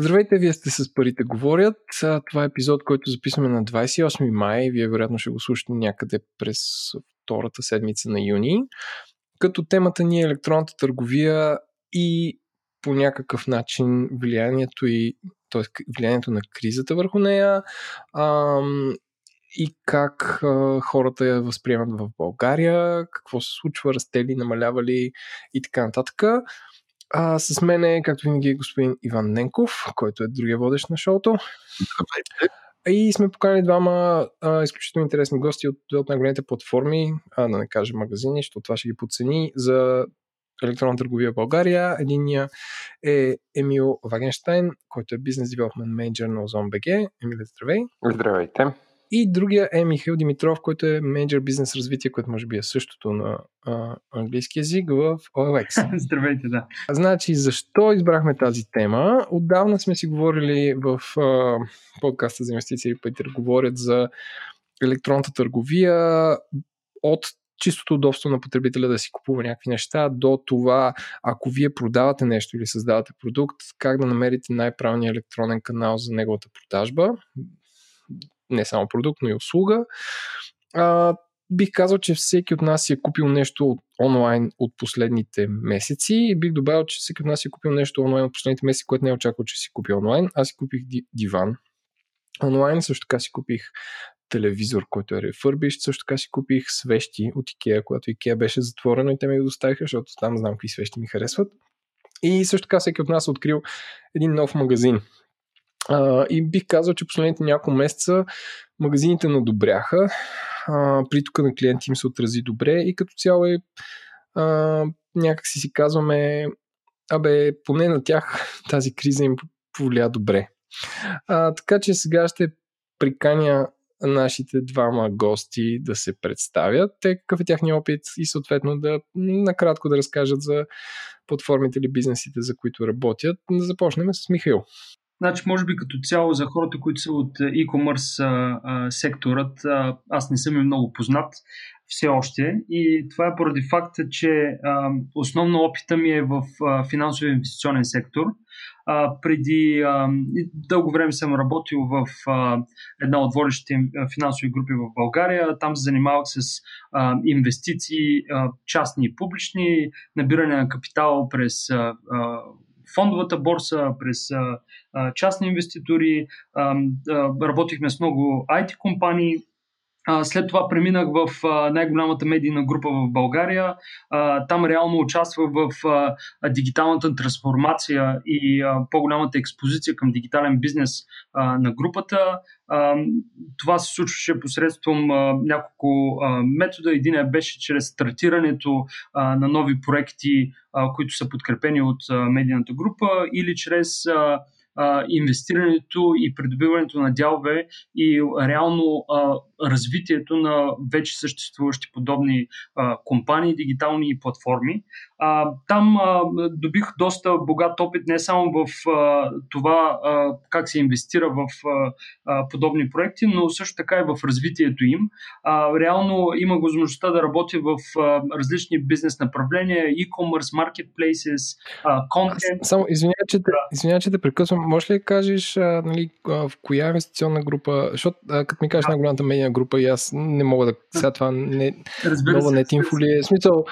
Здравейте, вие сте с Парите говорят. Това е епизод, който записваме на 28 май. Вие вероятно ще го слушате някъде през втората седмица на юни. Като темата ни е електронната търговия и по някакъв начин влиянието и т.е. влиянието на кризата върху нея ам, и как а, хората я възприемат в България, какво се случва, расте ли, намалява ли и така нататък. А, с мен е, както винаги, е господин Иван Ненков, който е другия водещ на шоуто. Здравейте. И сме поканали двама а, изключително интересни гости от две от най-големите платформи, а да не кажа магазини, защото това ще ги подцени, за електронна търговия в България. Единия е Емил Вагенштайн, който е бизнес девелопмент менеджер на OzonBG. Емил, здравей! Здравейте! И другия е Михаил Димитров, който е менеджер бизнес развитие, което може би е същото на а, английски язик в OLX. Здравейте, да. Значи, защо избрахме тази тема? Отдавна сме си говорили в а, подкаста за инвестиции, Петър говорят за електронната търговия от чистото удобство на потребителя да си купува някакви неща, до това, ако вие продавате нещо или създавате продукт, как да намерите най-правилния електронен канал за неговата продажба не само продукт, но и услуга. А, бих казал, че всеки от нас си е купил нещо онлайн от последните месеци и бих добавил, че всеки от нас си е купил нещо онлайн от последните месеци, което не е очаквал, че си купи онлайн. Аз си купих диван онлайн, също така си купих телевизор, който е рефърбищ, също така си купих свещи от Ikea, когато Ikea беше затворено и те ми го доставиха, защото там знам какви свещи ми харесват. И също така всеки от нас е открил един нов магазин, и бих казал, че последните няколко месеца магазините надобряха, а, притока на клиенти им се отрази добре и като цяло е а, някак си си казваме, абе, поне на тях тази криза им повлия добре. А, така че сега ще приканя нашите двама гости да се представят, те какъв е тяхния опит и съответно да накратко да разкажат за платформите или бизнесите, за които работят. Да започнем с Михаил. Значи, може би като цяло за хората, които са от e-commerce а, а, секторът, а, аз не съм и много познат все още. И това е поради факта, че а, основно опита ми е в а, финансовия инвестиционен сектор. А, преди а, дълго време съм работил в а, една от водещите финансови групи в България. Там се занимавах с а, инвестиции, а, частни и публични, набиране на капитал през а, а, фондовата борса, през частни инвеститори, работихме с много IT компании, след това преминах в най-голямата медийна група в България. Там реално участвах в дигиталната трансформация и по-голямата експозиция към дигитален бизнес на групата. Това се случваше посредством няколко метода. Един беше чрез стартирането на нови проекти, които са подкрепени от медийната група или чрез а, инвестирането и придобиването на дялове и реално а, развитието на вече съществуващи подобни а, компании, дигитални платформи. А, там а, добих доста богат опит не само в а, това а, как се инвестира в а, а, подобни проекти, но също така и в развитието им. А, реално има възможността да работя в а, различни бизнес направления, e-commerce, marketplaces, а, content. Само извиня, че те, извиня, че те прекъсвам. Може ли да кажеш а, нали, в коя инвестиционна група, защото като ми кажеш най-голямата медийна група и аз не мога да... Сега това не... Разбира нова нет инфо ли е? Смисъл,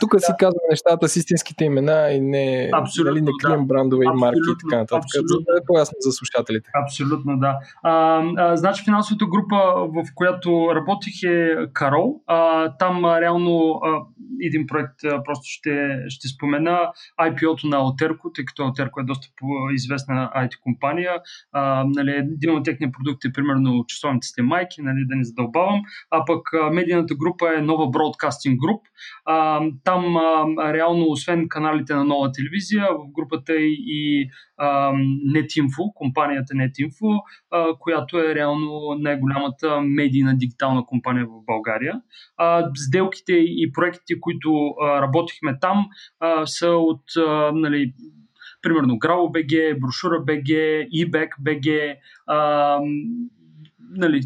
тук си казвам нещата с истинските имена и не, Абсолютно, нали, не крием да. брандове и марки и така нататък. За да е по-ясно за слушателите. Абсолютно, да. А, а, значи финансовата група, в която работих е Карол. А, там а, реално а, един проект а, просто ще, ще спомена IPO-то на Алтерко, тъй като Алтерко е доста известна IT компания. А, нали, един от техния продукти е примерно часовниците майки, нали, да не задълбавам, а пък а, медийната група е нова Broadcasting Group. А, там а, реално, освен каналите на нова телевизия, в групата е и а, NetInfo, компанията NetInfo, а, която е реално най-голямата медийна дигитална компания в България. А, сделките и проектите, които а, работихме там, а, са от а, нали, примерно Грао БГ, Брошура БГ, eBack БГ, нали,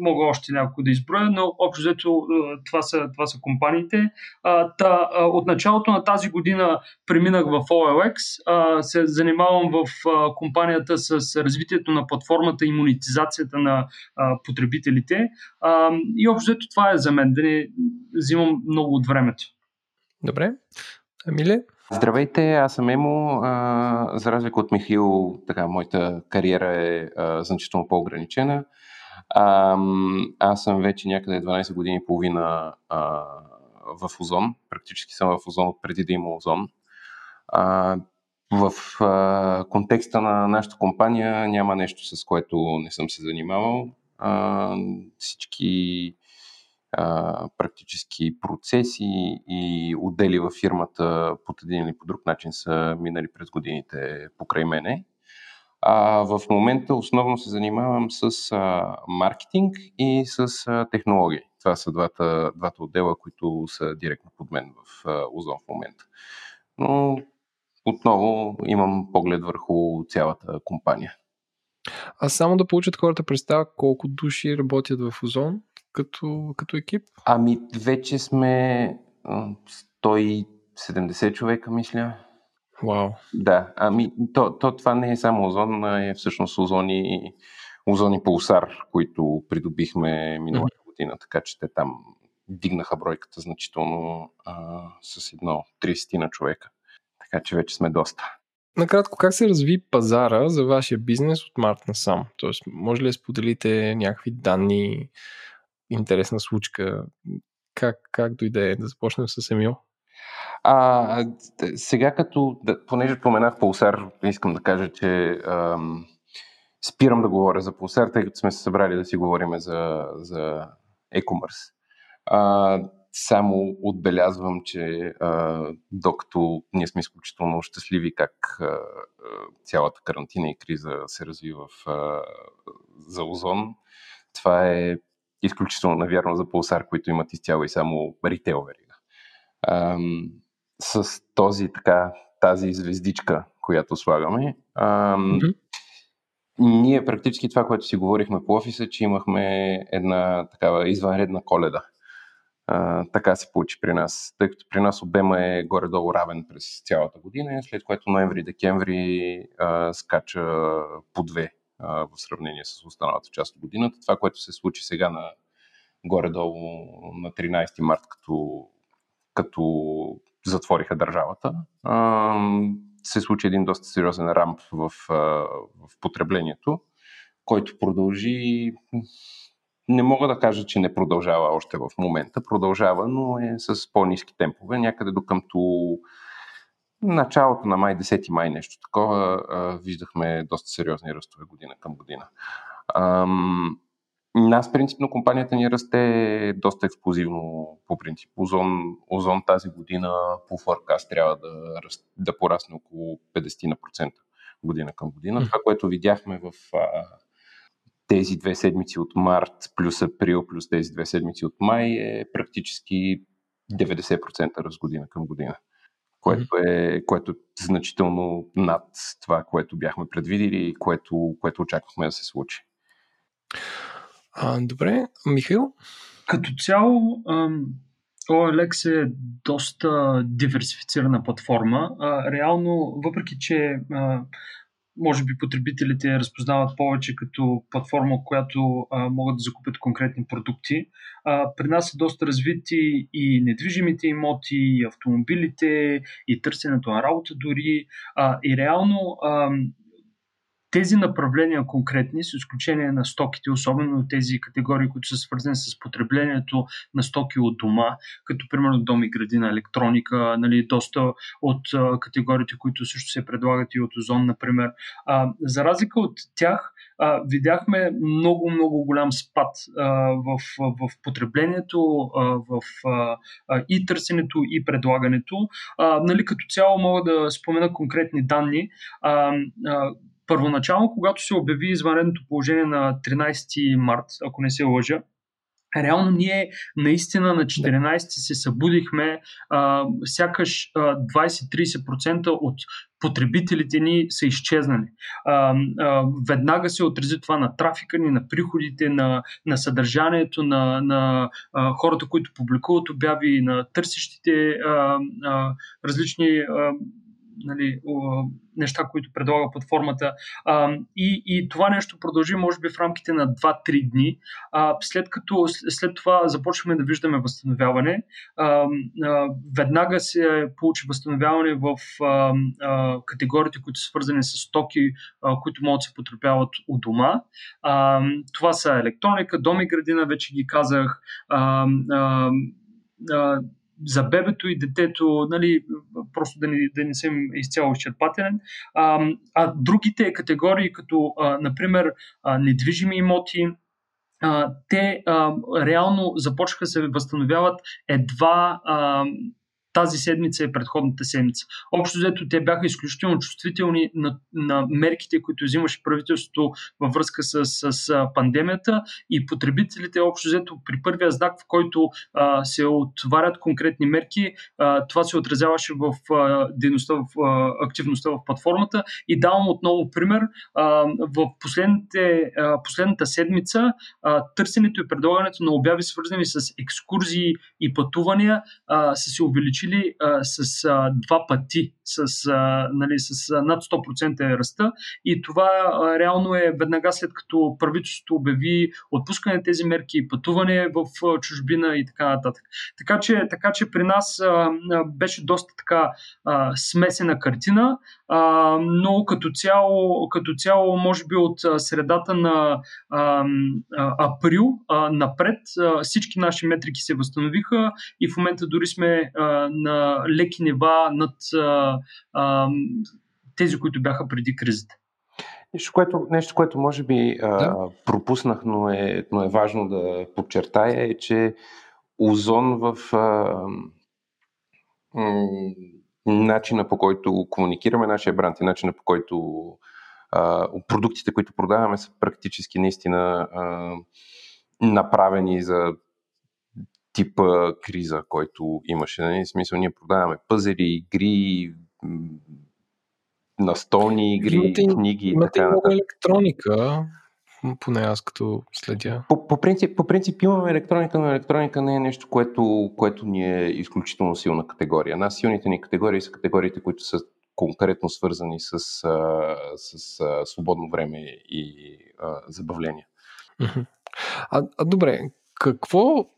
мога още няколко да изброя, но общо взето това са, това са компаниите. А, та, а, от началото на тази година преминах в OLX, а, се занимавам в а, компанията с развитието на платформата и монетизацията на а, потребителите. А, и общо взето това е за мен, да не взимам много от времето. Добре. Емиле? Здравейте, аз съм Емо. За разлика от Михил, така, моята кариера е значително по-ограничена. Аз съм вече някъде 12 години и половина в Озон. Практически съм в Озон преди да има Озон. В контекста на нашата компания няма нещо, с което не съм се занимавал. Всички практически процеси и отдели във фирмата под един или по друг начин са минали през годините покрай мене. А, в момента основно се занимавам с а, маркетинг и с а, технологии. Това са двата, двата отдела, които са директно под мен в а, Озон в момента. Но отново имам поглед върху цялата компания. А само да получат хората представа колко души работят в Озон като, като екип? Ами, вече сме 170 човека, мисля. Вау. Да, ами то, то това не е само озон, а е всъщност озони, озони Пулсар, които придобихме миналата mm-hmm. година, така че те там дигнаха бройката значително а, с едно 30 на човека. Така че вече сме доста. Накратко, как се разви пазара за вашия бизнес от март насам? Тоест, може ли да споделите някакви данни, интересна случка? Как, как дойде да започнем с Емил? А, сега като, понеже поменах Пулсар, искам да кажа, че ам, спирам да говоря за Пулсар, тъй като сме се събрали да си говорим за, за e-commerce. А, само отбелязвам, че а, докато ние сме изключително щастливи как а, цялата карантина и криза се развива в, а, за озон, това е изключително навярно за Пулсар, които имат изцяло и само ритейл верига. С този, така, тази звездичка, която слагаме, ам, mm-hmm. ние практически това, което си говорихме по офиса, че имахме една такава извънредна коледа. А, така се получи при нас, тъй като при нас обема е горе-долу равен през цялата година, след което ноември-декември скача по две в сравнение с останалата част от годината. Това, което се случи сега на горе-долу на 13 март, като, като затвориха държавата, се случи един доста сериозен рамп в, в потреблението, който продължи не мога да кажа, че не продължава още в момента. Продължава, но е с по-низки темпове. Някъде до къмто началото на май, 10 май, нещо такова, виждахме доста сериозни ръстове година към година. Нас, принципно, компанията ни расте доста експлозивно по принцип. Озон, Озон тази година по форкаст трябва да, да порасне около 50% година към година. Това, което видяхме в а, тези две седмици от март плюс април плюс тези две седмици от май е практически 90% раз година към година което е, което е значително над това, което бяхме предвидили и което, което очаквахме да се случи. А, добре, Михаил? Като цяло, OLX е доста диверсифицирана платформа. реално, въпреки че може би потребителите я разпознават повече като платформа, която а, могат да закупят конкретни продукти. А, при нас са доста развити и недвижимите имоти, и автомобилите, и търсенето на работа дори. А, и реално а, тези направления конкретни, с изключение на стоките, особено тези категории, които са свързани с потреблението на стоки от дома, като примерно дом и градина, електроника, нали, доста от категориите, които също се предлагат и от Озон, например. А, за разлика от тях, а, видяхме много, много голям спад а, в, в потреблението, а, в а, и търсенето, и предлагането. А, нали, като цяло мога да спомена конкретни данни. А, а, Първоначално, когато се обяви извънредното положение на 13 март, ако не се лъжа, Реално ние наистина на 14 се събудихме, а, сякаш а, 20-30% от потребителите ни са изчезнали. А, а, веднага се отрази това на трафика ни, на приходите, на, на съдържанието, на, на а, хората, които публикуват обяви, на търсещите а, а, различни а, нали, неща, които предлага платформата. И, и това нещо продължи, може би, в рамките на 2-3 дни. След като след това започваме да виждаме възстановяване, веднага се получи възстановяване в категориите, които са свързани с стоки, които могат да се потребяват у дома. Това са електроника, дом и градина, вече ги казах. За бебето и детето, нали, просто да не, да не съм изцяло изчерпателен. А, а другите категории, като, а, например, а, недвижими имоти, а, те а, реално започнаха да се възстановяват едва а, тази седмица и предходната седмица. Общо взето те бяха изключително чувствителни на, на мерките, които взимаше правителството във връзка с, с, с пандемията и потребителите общо взето при първия знак, в който а, се отварят конкретни мерки, а, това се отразяваше в а, дейността, в а, активността в платформата и давам отново пример. А, в последните, а, последната седмица а, търсенето и предлагането на обяви, свързани с екскурзии и пътувания, а, са се увеличили увеличили а, с а, два пъти, с, а, нали, с а, над 100% е ръста и това а, реално е веднага след като правителството обяви отпускане на тези мерки, пътуване в а, чужбина и така нататък. Така че, така че при нас а, беше доста така а, смесена картина, а, но като цяло, като цяло, може би от средата на а, април а, напред а, всички наши метрики се възстановиха и в момента дори сме на леки нива над а, а, тези, които бяха преди кризата. Нещо, което, нещо, което може би а, да. пропуснах, но е, но е важно да подчертая, е, че Озон в а, м, начина по който комуникираме нашия бранд и начина по който а, продуктите, които продаваме, са практически наистина а, направени за типа криза, който имаше. Нали? Смисъл, ние продаваме пъзери, игри, настолни игри, имате, книги и така много електроника, поне аз като следя. По, по, принцип, по принцип имаме електроника, но електроника не е нещо, което, което ни е изключително силна категория. Нас силните ни категории са категориите, които са конкретно свързани с, с, с свободно време и а, забавление. А, а добре, какво,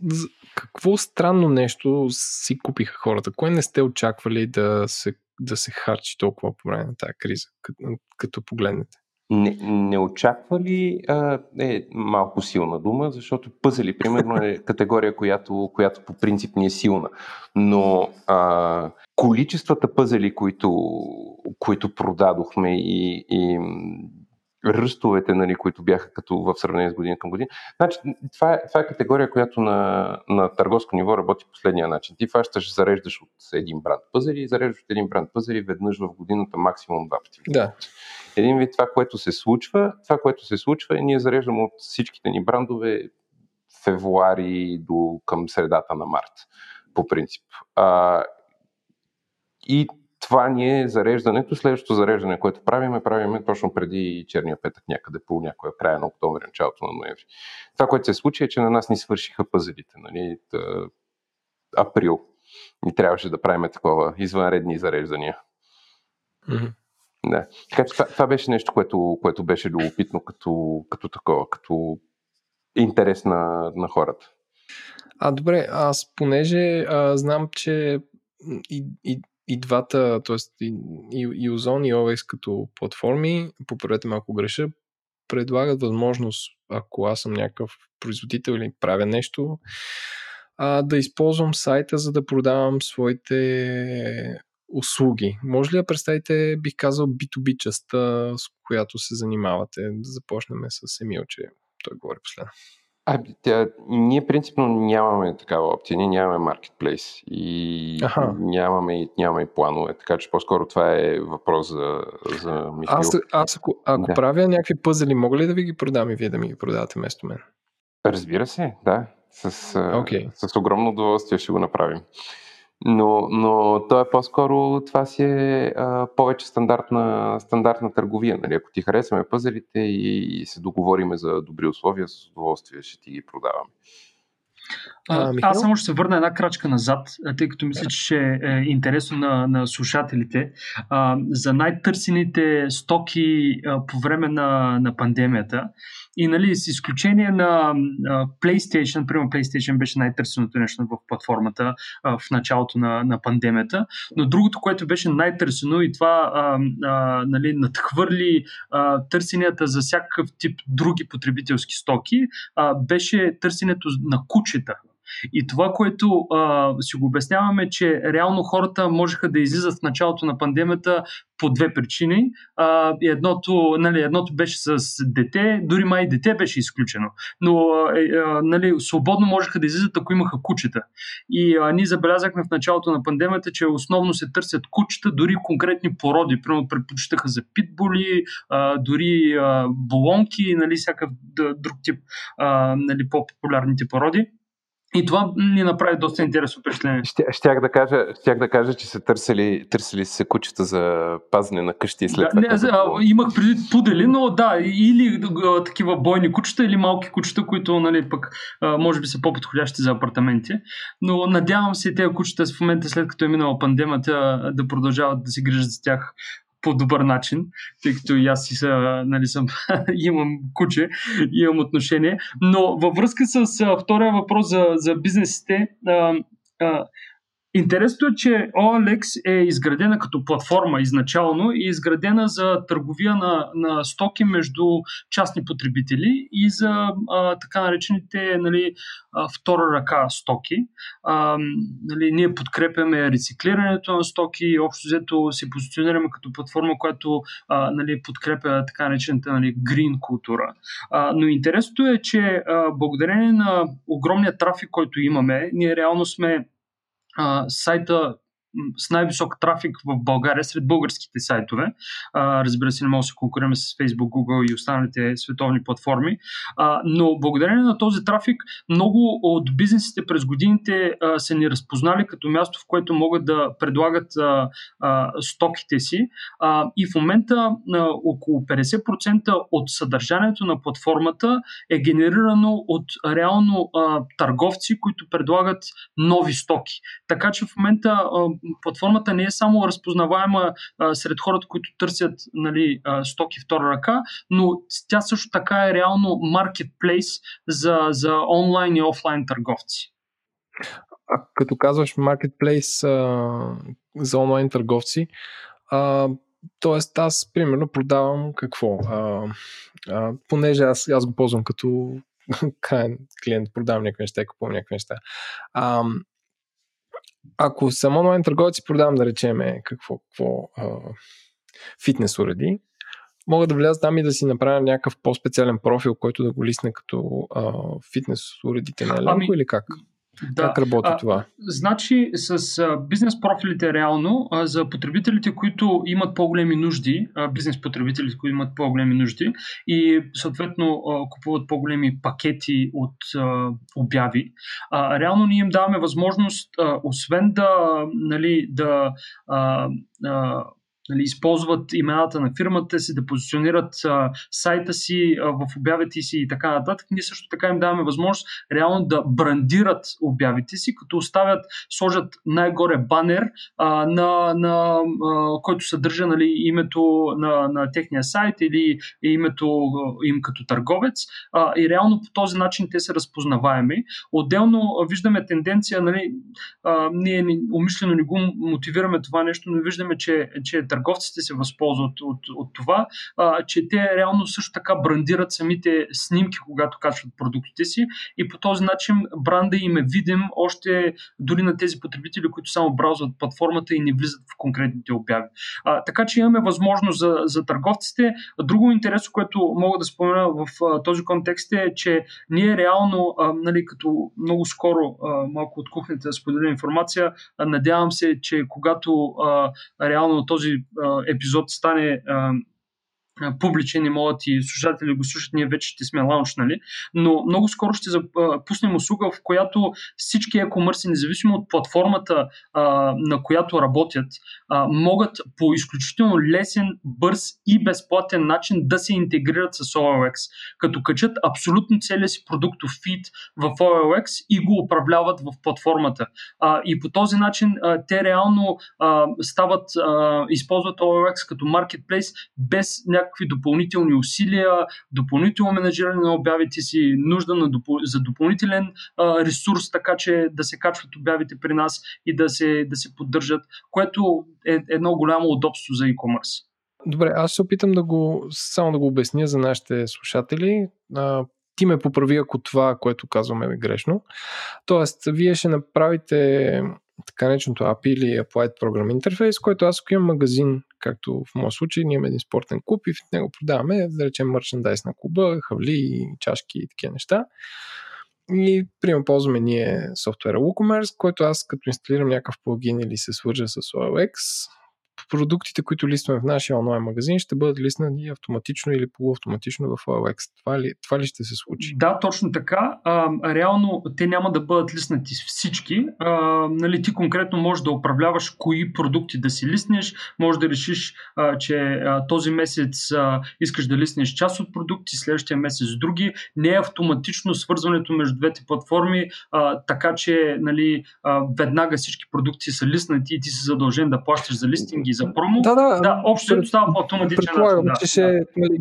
какво странно нещо си купиха хората? Кое не сте очаквали да се, да се харчи толкова по време на тази криза, като, като погледнете? Не, не очаквали а, е малко силна дума, защото пъзели, примерно, е категория, която, която по принцип ни е силна. Но а, количествата пъзели, които, които продадохме и, и ръстовете, нали, които бяха като в сравнение с година към година. Значи, това, е, това е категория, която на, на търговско ниво работи последния начин. Ти фащаш, зареждаш от един бранд пъзели и зареждаш от един бранд пъзели веднъж в годината максимум два пъти. Да. Един вид това, което се случва, това, което се случва е ние зареждаме от всичките ни брандове февруари до към средата на март, по принцип. А, и това ни е зареждането. Следващото зареждане, което правиме, правиме точно преди черния петък, някъде по някоя края на октомври, началото на ноември. Това, което се случи е, че на нас ни свършиха пъзелите. Нали? Та, април. И трябваше да правиме такова извънредни зареждания. Mm-hmm. Да. Така че това, това беше нещо, което, което беше любопитно като, като такова, като интерес на, на хората. А, добре, аз понеже а, знам, че и, и, и двата, т.е. И, и, и Ozone и OS като платформи, поправете малко греша, предлагат възможност, ако аз съм някакъв производител или правя нещо, а, да използвам сайта, за да продавам своите услуги. Може ли да представите, бих казал, B2B частта, с която се занимавате? Да започнем с Емил, че той говори последно. А, тя, ние принципно нямаме такава опция, ние нямаме маркетплейс и Аха. нямаме, нямаме планове, така че по-скоро това е въпрос за, за Михаил. Аз, аз ако, ако да. правя някакви пъзели, мога ли да ви ги продам и вие да ми ги продавате вместо мен? Разбира се, да. С, okay. с огромно удоволствие ще го направим. Но, но то е по-скоро, това си е а, повече стандартна, стандартна търговия. Нали? Ако ти харесваме пъзелите и, и се договориме за добри условия, с удоволствие ще ти ги продаваме. А, аз само ще се върна една крачка назад, тъй като мисля, че е интересно на, на слушателите. А, за най-търсените стоки а, по време на, на пандемията. И нали, с изключение на а, PlayStation, примерно PlayStation беше най-търсеното нещо в платформата а, в началото на, на пандемията, но другото, което беше най-търсено и това а, а, нали, надхвърли а, търсенията за всякакъв тип други потребителски стоки, а, беше търсенето на кучета. И това, което а, си го обясняваме, че реално хората можеха да излизат в началото на пандемията по две причини. А, едното, нали, едното беше с дете, дори май дете беше изключено, но е, а, нали, свободно можеха да излизат, ако имаха кучета. И а, ние забелязахме в началото на пандемията, че основно се търсят кучета, дори конкретни породи. Примерно предпочитаха за питболи, а, дори а, болонки, нали, всякакъв друг тип а, нали, по-популярните породи. И това ни направи доста интересно впечатление. щях, да кажа, щях да кажа, че се търсили, търсили се кучета за пазене на къщи и след да, това. Не, а, имах преди пудели, но да, или а, такива бойни кучета, или малки кучета, които нали, пък а, може би са по-подходящи за апартаменти. Но надявам се тези кучета в момента, след като е минала пандемията, да продължават да се грижат за тях по добър начин, тъй като и аз си са, нали, съм, имам куче, имам отношение. Но във връзка с втория въпрос за, за бизнесите, а, а, Интересното е, че OLX е изградена като платформа изначално и изградена за търговия на, на стоки между частни потребители и за а, така наречените нали, втора ръка стоки. А, нали, ние подкрепяме рециклирането на стоки, общо взето се позиционираме като платформа, която а, нали, подкрепя така наречената нали, green култура. А, но интересното е, че а, благодарение на огромния трафик, който имаме, ние реално сме а, сайта с най-висок трафик в България сред българските сайтове. А, разбира се, не може да се конкурираме с Facebook, Google и останалите световни платформи. А, но благодарение на този трафик, много от бизнесите през годините а, са ни разпознали като място, в което могат да предлагат а, а, стоките си. А, и в момента а, около 50% от съдържанието на платформата е генерирано от реално а, търговци, които предлагат нови стоки. Така че в момента а, платформата не е само разпознаваема а, сред хората, които търсят нали, а, стоки втора ръка, но тя също така е реално маркетплейс за, за онлайн и офлайн търговци. А като казваш маркетплейс за онлайн търговци, а, Тоест, аз примерно продавам какво? А, а, понеже аз, аз го ползвам като крайен клиент, продавам някакви неща, купувам някакви неща. А, ако съм онлайн търговец и продавам, да речеме, какво, какво а, фитнес уреди, мога да вляза там и да си направя някакъв по-специален профил, който да го лисне като а, фитнес уредите на Еленко ами, или как? Да. Как работи а, това? Значи с а, бизнес профилите реално а, за потребителите, които имат по-големи нужди, а, бизнес потребителите, които имат по-големи нужди и съответно а, купуват по-големи пакети от а, обяви, а, реално ние им даваме възможност, а, освен да, нали, да а, а, нали, използват имената на фирмата си, да позиционират а, сайта си а, в обявите си и така нататък. Ние също така им даваме възможност реално да брандират обявите си, като оставят, сложат най-горе банер, а, на, на, а, който съдържа нали, името на, на техния сайт или името им като търговец. А, и реално по този начин те са разпознаваеми. Отделно виждаме тенденция, нали, а, ние умишлено не го мотивираме това нещо, но виждаме, че, че търговците се възползват от, от това, а, че те реално също така брандират самите снимки, когато качват продуктите си и по този начин бранда им е видим още дори на тези потребители, които само браузват платформата и не влизат в конкретните обяви. А, така че имаме възможност за, за търговците. Друго интересно, което мога да спомена в а, този контекст е, че ние реално, а, нали, като много скоро а, малко от кухнята да споделя информация, а, надявам се, че когато а, реално този епизод стане публичен и могат и слушатели го слушат, ние вече ще сме лаунчнали, но много скоро ще запуснем услуга, в която всички e-commerce, независимо от платформата, на която работят, могат по изключително лесен, бърз и безплатен начин да се интегрират с OLX, като качат абсолютно целия си продуктов фит в OLX и го управляват в платформата. И по този начин те реално стават, използват OLX като marketplace без някакви допълнителни усилия, допълнително менеджиране на обявите си, нужда на допъл... за допълнителен а, ресурс, така че да се качват обявите при нас и да се, да се поддържат, което е едно голямо удобство за e-commerce. Добре, аз се опитам да го, само да го обясня за нашите слушатели. А, ти ме поправи, ако това, което казваме е грешно. Тоест, вие ще направите така нареченото API или Applied Program Interface, който аз ако имам магазин, както в моят случай, ние имаме един спортен клуб и в него продаваме, да речем, мерчендайз на клуба, хавли, чашки и такива неща. И, примерно, ползваме ние софтуера WooCommerce, който аз като инсталирам някакъв плагин или се свържа с OLX, продуктите, които листваме в нашия онлайн магазин, ще бъдат лиснани автоматично или полуавтоматично в OLX. Това ли, това ли ще се случи? Да, точно така. А, реално те няма да бъдат лиснати всички. А, нали, ти конкретно можеш да управляваш кои продукти да си лиснеш, може да решиш, а, че а, този месец а, искаш да лиснеш част от продукти, следващия месец други. Не е автоматично свързването между двете платформи, а, така че нали, а, веднага всички продукти са лиснати и ти си задължен да плащаш за листинги за промо. Да, да. да общо става по автоматичен начин. Да, че ще, да. нали,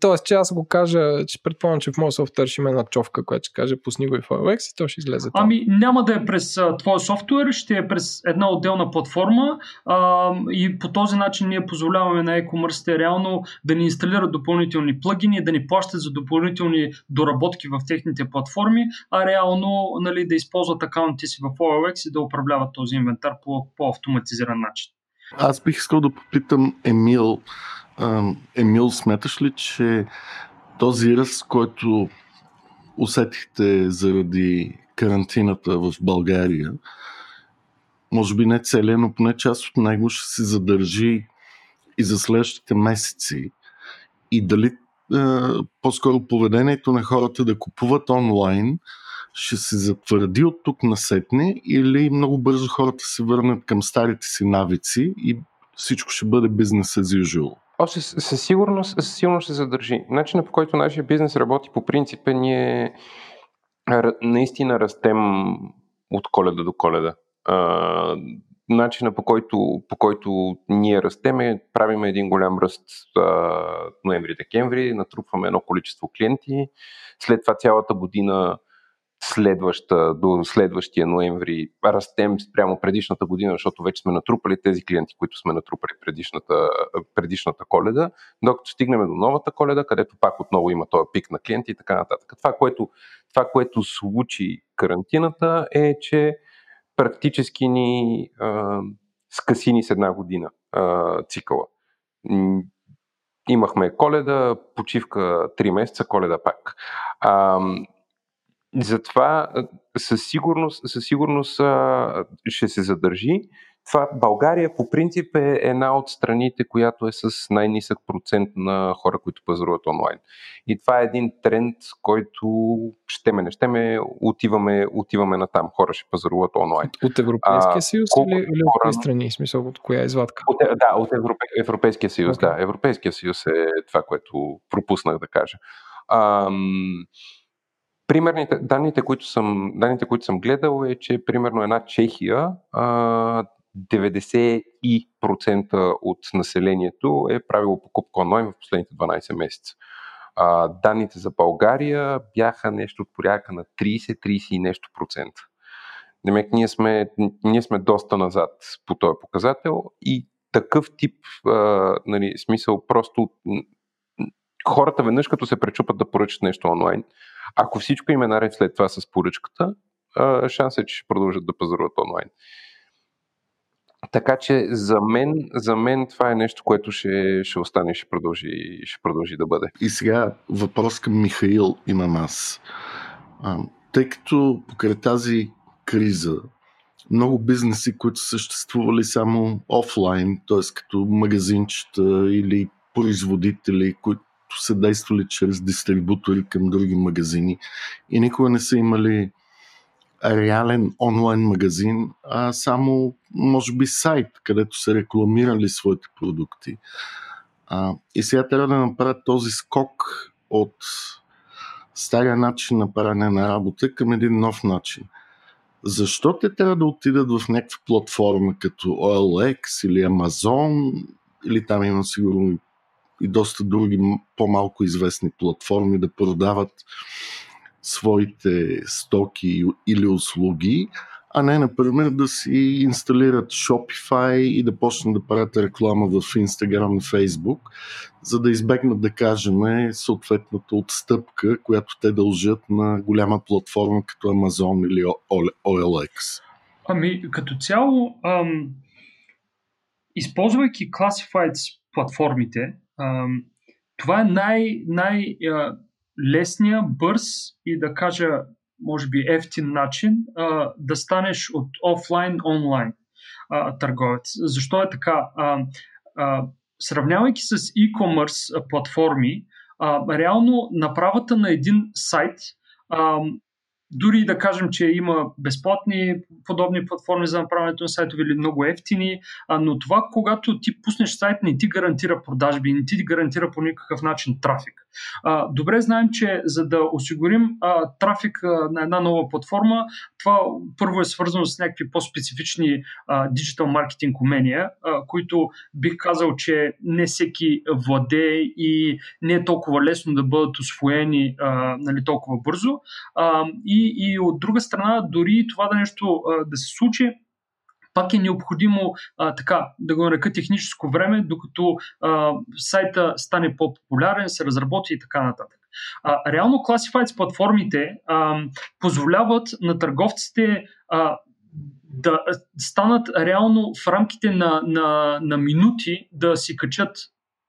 Тоест, че аз го кажа, че предполагам, че в моят софтуер ще има една човка, която ще каже пусни го и в OLX и то ще излезе там. Ами няма да е през а, твоя софтуер, ще е през една отделна платформа а, и по този начин ние позволяваме на e-commerce реално да ни инсталират допълнителни плагини, да ни плащат за допълнителни доработки в техните платформи, а реално нали, да използват акаунтите си в OLX и да управляват този инвентар по, по автоматизиран начин. Аз бих искал да попитам Емил. Емил, смяташ ли, че този ръст, който усетихте заради карантината в България, може би не целият, но поне част от него ще се задържи и за следващите месеци. И дали по-скоро поведението на хората да купуват онлайн ще се затвърди от тук насетне или много бързо хората се върнат към старите си навици и всичко ще бъде бизнес as usual? Още със със сигурност ще задържи. Начинът по който нашия бизнес работи по принцип е ние наистина растем от коледа до коледа. А, начина по който, по който ние растеме, правиме един голям ръст ноември-декември, натрупваме едно количество клиенти, след това цялата година следваща, до следващия ноември растем спрямо предишната година, защото вече сме натрупали тези клиенти, които сме натрупали предишната, предишната коледа, докато стигнем до новата коледа, където пак отново има този пик на клиенти и така нататък. Това, което, това, което случи карантината е, че практически ни а, скъси ни с една година а, цикъла. Имахме коледа, почивка 3 месеца, коледа пак. А, затова със сигурност, със сигурност ще се задържи. Това България по принцип е една от страните, която е с най-нисък процент на хора, които пазаруват онлайн. И това е един тренд, който ще ме, не ще ме, отиваме, отиваме на там. Хора ще пазаруват онлайн. От Европейския съюз а, или, или от кои страни? Смисъл, от коя извадка? От, да, от Европе, Европейския съюз, okay. да. Европейския съюз е това, което пропуснах да кажа. Ам, Примерните данните, които съм, данните, които съм гледал е, че примерно една Чехия а, 90% от населението е правило покупка онлайн в последните 12 месеца. А, данните за България бяха нещо от порядъка на 30-30 и нещо процента. Демек, ние сме, ние сме доста назад по този показател и такъв тип а, нали, смисъл просто хората веднъж като се пречупат да поръчат нещо онлайн, ако всичко им е наред след това с поръчката, шанс е, че ще продължат да пазаруват онлайн. Така че за мен, за мен това е нещо, което ще, ще остане ще продължи, ще продължи да бъде. И сега въпрос към Михаил имам аз. А, тъй като покрай тази криза много бизнеси, които съществували само офлайн, т.е. като магазинчета или производители, които са действали чрез дистрибутори към други магазини и никога не са имали реален онлайн магазин, а само, може би, сайт, където са рекламирали своите продукти. А, и сега трябва да направят този скок от стария начин на правене на работа към един нов начин. Защо те трябва да отидат в някаква платформа като OLX или Amazon, или там има сигурно и доста други по-малко известни платформи да продават своите стоки или услуги, а не, например, да си инсталират Shopify и да почнат да правят реклама в Instagram и Facebook, за да избегнат, да кажем, съответната отстъпка, която те дължат на голяма платформа като Amazon или OLX. Ами, като цяло, ам, използвайки Classifieds платформите, това е най- най- лесния, бърз и да кажа, може би ефтин начин а, да станеш от офлайн онлайн а, търговец. Защо е така? А, а, сравнявайки с e-commerce платформи, а, реално направата на един сайт а, дори да кажем, че има безплатни подобни платформи за направянето на сайтове или много ефтини, но това, когато ти пуснеш сайт, не ти гарантира продажби, не ти гарантира по никакъв начин трафик. Добре знаем, че за да осигурим трафик на една нова платформа, това първо е свързано с някакви по-специфични диджитал маркетинг умения, които бих казал, че не всеки владее и не е толкова лесно да бъдат освоени нали, толкова бързо. А, и, от друга страна, дори това да нещо да се случи, пак е необходимо а, така да го нарека техническо време, докато а, сайта стане по-популярен, се разработи и така нататък. А, реално Classifieds платформите а, позволяват на търговците а, да станат реално в рамките на, на, на минути да си качат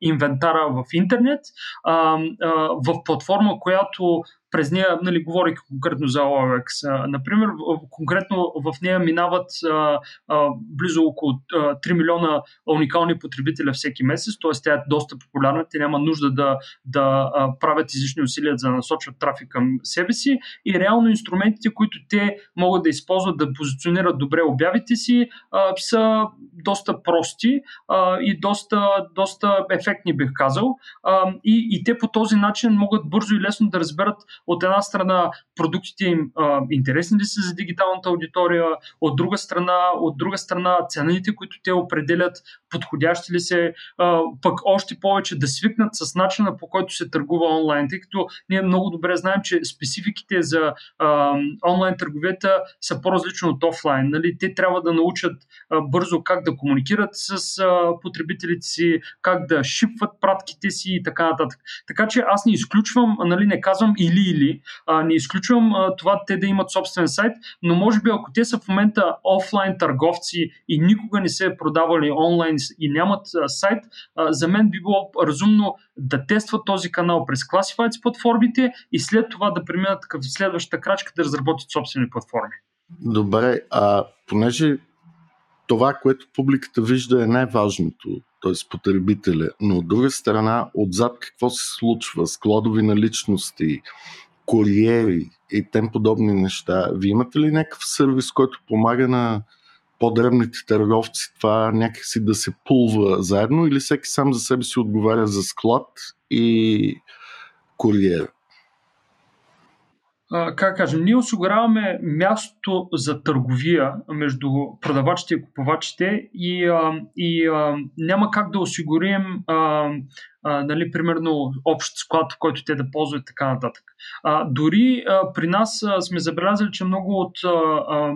инвентара в интернет, а, а, в платформа, която през нея, нали, говорих конкретно за OLX, например, конкретно в нея минават а, а, близо около а, 3 милиона уникални потребителя всеки месец, т.е. тя е доста популярна, те няма нужда да, да правят излишни усилия за да насочват трафик към себе си и реално инструментите, които те могат да използват да позиционират добре обявите си, а, са доста прости а, и доста, доста ефектни, бих казал. А, и, и те по този начин могат бързо и лесно да разберат от една страна продуктите им а, интересни ли са за дигиталната аудитория, от друга страна, от друга страна цените, които те определят, подходящи ли се, а, пък още повече да свикнат с начина по който се търгува онлайн, тъй като ние много добре знаем, че спецификите за а, онлайн търговията са по-различни от офлайн. Нали? Те трябва да научат а, бързо как да комуникират с а, потребителите си, как да шипват пратките си и така нататък. Така че аз не изключвам, нали, не казвам или-или, а, не изключвам а, това те да имат собствен сайт, но може би ако те са в момента офлайн търговци и никога не се е продавали онлайн и нямат а, сайт, а, за мен би било разумно да тестват този канал през Classifieds платформите и след това да преминат към следващата крачка да разработят собствени платформи. Добре, а понеже това, което публиката вижда е най-важното, т.е. потребителя, но от друга страна, отзад какво се случва, складови наличности, куриери и тем подобни неща. Вие имате ли някакъв сервис, който помага на по-дребните търговци това някакси да се пулва заедно или всеки сам за себе си отговаря за склад и куриер? Как кажем, ние осигуряваме място за търговия между продавачите и купувачите и, и няма как да осигурим а, нали, примерно общ склад, който те да ползват и така нататък. А, дори а, при нас а, сме забелязали, че много от а, а,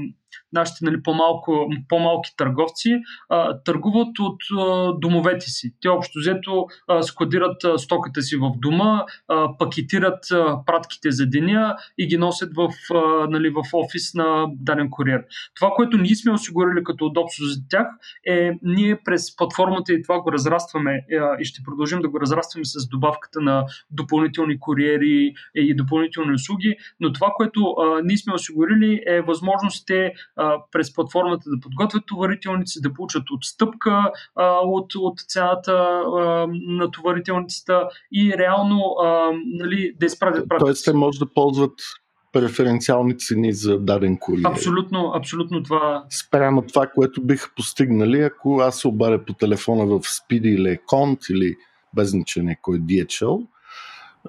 нашите нали, по-малко, по-малки търговци а, търгуват от а, домовете си. Те общо взето складират а, стоката си в дома, а, пакетират а, пратките за деня и ги носят в, а, нали, в офис на даден куриер. Това, което ние сме осигурили като удобство за тях е ние през платформата и това го разрастваме а, и ще продължим да го го разрастваме с добавката на допълнителни куриери и допълнителни услуги, но това, което а, ние сме осигурили е възможностите а, през платформата да подготвят товарителници, да получат отстъпка а, от, от цената а, на товарителницата и реално а, нали, да изпратят пратят. Тоест, те може да ползват преференциални цени за даден куриер. Абсолютно, абсолютно това. Спрямо това, което биха постигнали, ако аз се обаря по телефона в Speedy или Econt или без значение кой DHL,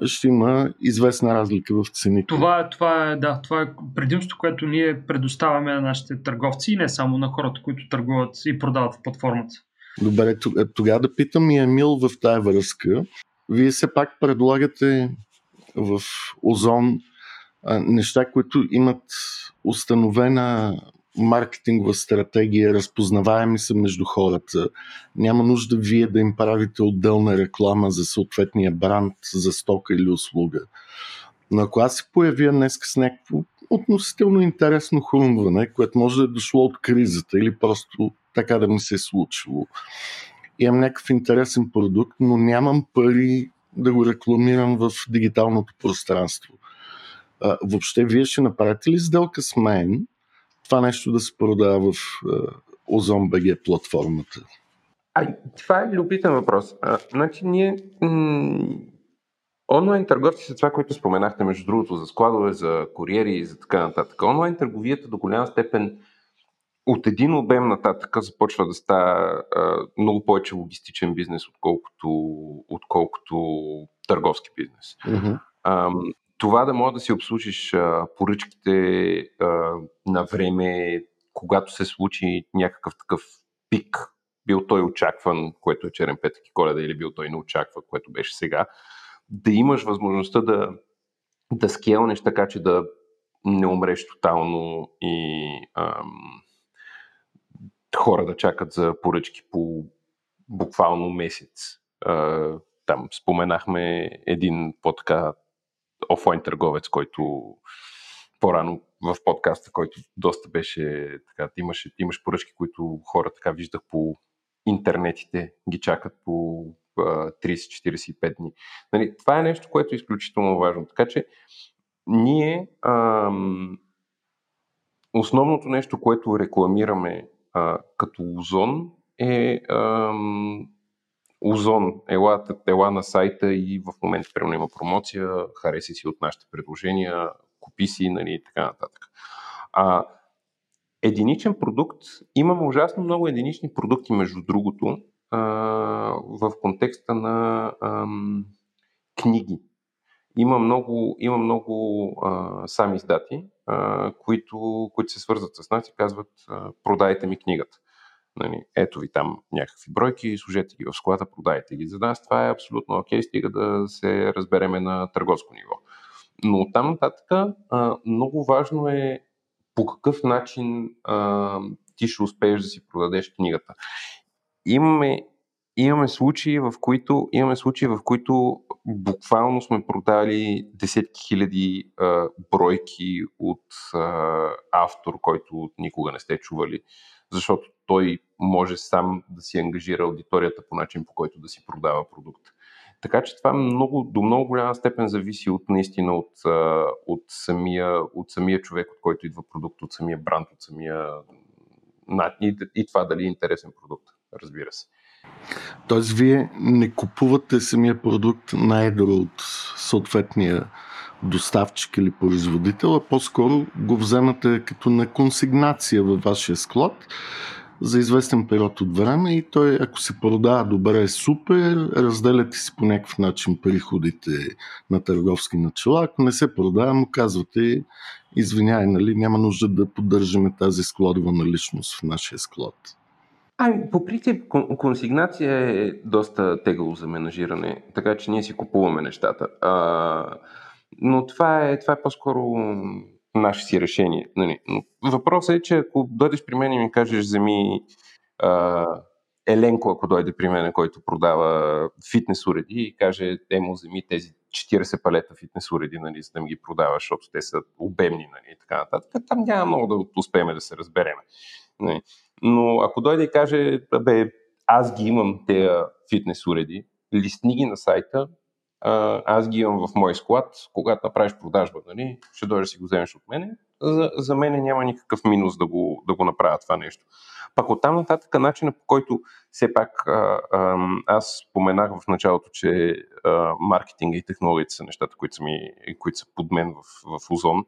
ще има известна разлика в цените. Това е, това е, да, това е предимството, което ние предоставяме на нашите търговци и не само на хората, които търгуват и продават в платформата. Добре, тогава да питам и Емил в тази връзка. Вие все пак предлагате в Озон неща, които имат установена маркетингова стратегия, разпознаваеми са между хората. Няма нужда вие да им правите отделна реклама за съответния бранд, за стока или услуга. Но ако аз се появя днес с някакво относително интересно хрумване, което може да е дошло от кризата или просто така да ми се е случило, имам някакъв интересен продукт, но нямам пари да го рекламирам в дигиталното пространство. А, въобще, вие ще направите ли сделка с мен това нещо да се продава в Озон БГ платформата? А, това е любитен въпрос. А, значи ние м- онлайн търговци са това, което споменахте, между другото, за складове, за куриери и за така нататък. Онлайн търговията до голяма степен от един обем нататък започва да става а, много повече логистичен бизнес, отколкото, отколкото търговски бизнес. Mm-hmm. А, това да може да си обслужиш а, поръчките а, на време, когато се случи някакъв такъв пик, бил той очакван, което е черен петък и коледа, или бил той не очаква, което беше сега, да имаш възможността да, да скелнеш така, че да не умреш тотално и ам, хора да чакат за поръчки по буквално месец. А, там споменахме един по-така офлайн търговец, който по-рано в подкаста, който доста беше така, имаше, имаш поръчки, които хора така виждах по интернетите, ги чакат по 30-45 дни. Нали, това е нещо, което е изключително важно. Така че ние ам, основното нещо, което рекламираме а, като озон е ам, Озон, ела, ела на сайта и в момента примерно има промоция, хареси си от нашите предложения, купи си, нали, и така нататък. А, единичен продукт, имаме ужасно много единични продукти, между другото, а, в контекста на ам, книги. Има много, има много а, сами издати, а, които, които се свързват с нас и казват а, продайте ми книгата. Нали, ето ви там някакви бройки, служете ги в склада, продайте ги. За нас това е абсолютно окей, стига да се разбереме на търговско ниво. Но от там нататък много важно е по какъв начин а, ти ще успееш да си продадеш книгата. Имаме, имаме, случаи, в които, имаме случаи, в които буквално сме продали десетки хиляди а, бройки от а, автор, който никога не сте чували, защото той може сам да си ангажира аудиторията по начин, по който да си продава продукт. Така че това много, до много голяма степен зависи от наистина от, от, самия, от самия човек, от който идва продукт, от самия бранд, от самия и, и това дали е интересен продукт, разбира се. Тоест, вие не купувате самия продукт най-едро от съответния доставчик или производител, а по-скоро го вземате като на консигнация във вашия склад за известен период от време и той, ако се продава добре, е супер, разделяте си по някакъв начин приходите на търговски начала. Ако не се продава, му казвате, извиняй, нали, няма нужда да поддържаме тази складова наличност в нашия склад. Ами, по принцип, консигнация е доста тегало за менажиране, така че ние си купуваме нещата. А, но това е, това е по-скоро наше си решение. Нали. Но въпросът е, че ако дойдеш при мен и ми кажеш, вземи а, Еленко, ако дойде при мен, който продава фитнес уреди и каже, емо, вземи тези 40 палета фитнес уреди, нали, за да ми ги продава, защото те са обемни нали, и така нататък. Там няма много да успеем да се разбереме. Нали. Но ако дойде и каже, бе, аз ги имам тези фитнес уреди, листни ги на сайта, аз ги имам в мой склад, когато направиш продажба, нали, ще дойдеш си го вземеш от мене. За, за мен няма никакъв минус да го, да го направя това нещо. Пак оттам нататък начинът по който все пак а, а, аз споменах в началото, че а, маркетинга и технологиите са нещата, които са, ми, които са под мен в, в Озон.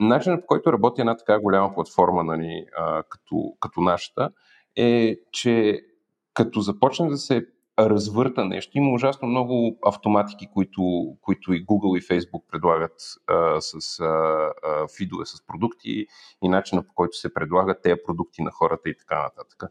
Начинът по който работи една така голяма платформа, нали, а, като, като нашата, е, че като започне да се развърта нещо. Има ужасно много автоматики, които, които и Google и Facebook предлагат а, с а, фидове с продукти и начина по който се предлагат тези продукти на хората и така нататък.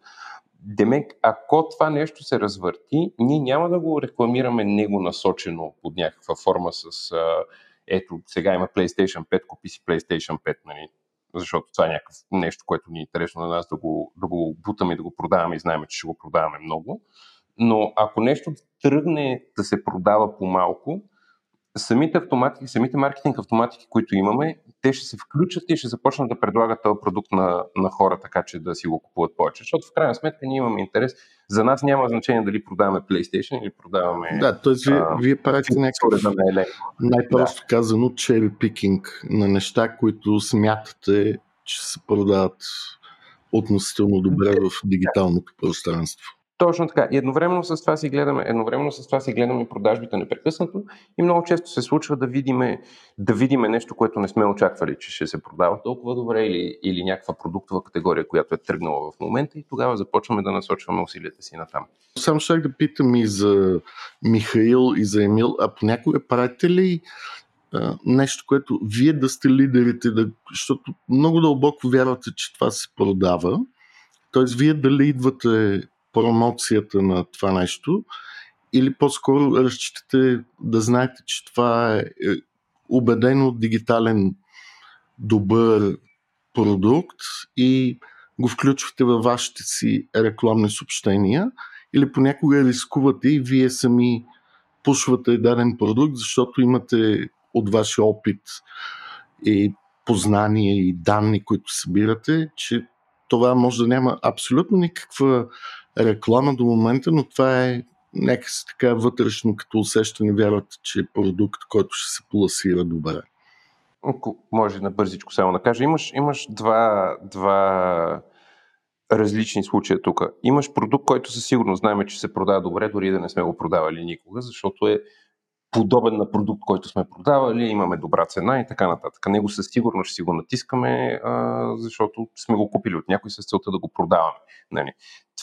Демек, ако това нещо се развърти, ние няма да го рекламираме него насочено под някаква форма с а, ето, сега има PlayStation 5, купи си PlayStation 5, нали? защото това е някакво нещо, което ни е интересно на нас да го, да го бутаме и да го продаваме и знаем, че ще го продаваме много. Но ако нещо тръгне да се продава по-малко, самите автоматики, самите маркетинг автоматики, които имаме, те ще се включат и ще започнат да предлагат този продукт на, на хора, така че да си го купуват повече. Защото в крайна сметка ние имаме интерес. За нас няма значение дали продаваме PlayStation или продаваме. Да, т.е. вие, вие правите някакъв. Най-просто да. казано, cherry picking на неща, които смятате, че се продават относително добре в дигиталното пространство. Точно така. И едновременно с това си гледаме, едновременно с това си гледаме продажбите непрекъснато и много често се случва да видиме, да видиме нещо, което не сме очаквали, че ще се продава толкова добре или, или някаква продуктова категория, която е тръгнала в момента и тогава започваме да насочваме усилията си на там. Само ще да питам и за Михаил и за Емил, а понякога правите ли нещо, което вие да сте лидерите, да, защото много дълбоко вярвате, че това се продава, Тоест, вие дали идвате промоцията на това нещо? Или по-скоро разчитате да знаете, че това е, е убедено дигитален добър продукт и го включвате във вашите си рекламни съобщения? Или понякога рискувате и вие сами пушвате даден продукт, защото имате от вашия опит и познания и данни, които събирате, че това може да няма абсолютно никаква реклама до момента, но това е някакси така вътрешно като усещане, вярвате, че е продукт, който ще се пласира добре. Може на бързичко само да кажа. Имаш, имаш два, два различни случая тук. Имаш продукт, който със сигурност знаем, че се продава добре, дори да не сме го продавали никога, защото е подобен на продукт, който сме продавали, имаме добра цена и така нататък. Него със сигурност ще си го натискаме, а, защото сме го купили от някой с целта да го продаваме. Нали.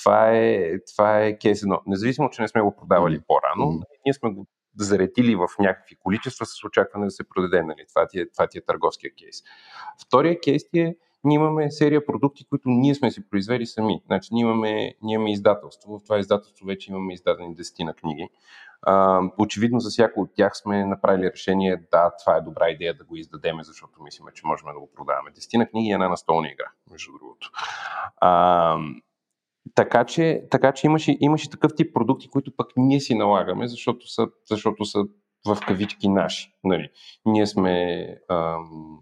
Това е, това е кейс едно. Независимо, че не сме го продавали по-рано, mm. ние сме го заретили в някакви количества с очакване да се продаде. Нали. Това, ти е, това ти е търговския кейс. Втория кейс ти е, ние имаме серия продукти, които ние сме си произвели сами. Значи, ние имаме, ние имаме издателство. В това издателство вече имаме издадени десетина книги. А, очевидно за всяко от тях сме направили решение, да, това е добра идея да го издадеме, защото мислиме, че можем да го продаваме. Десетина книги е една настолна игра, между другото. А, така че, така че имаше, имаше такъв тип продукти, които пък ние си налагаме, защото са, защото са в кавички наши. Нали. Ние сме ам,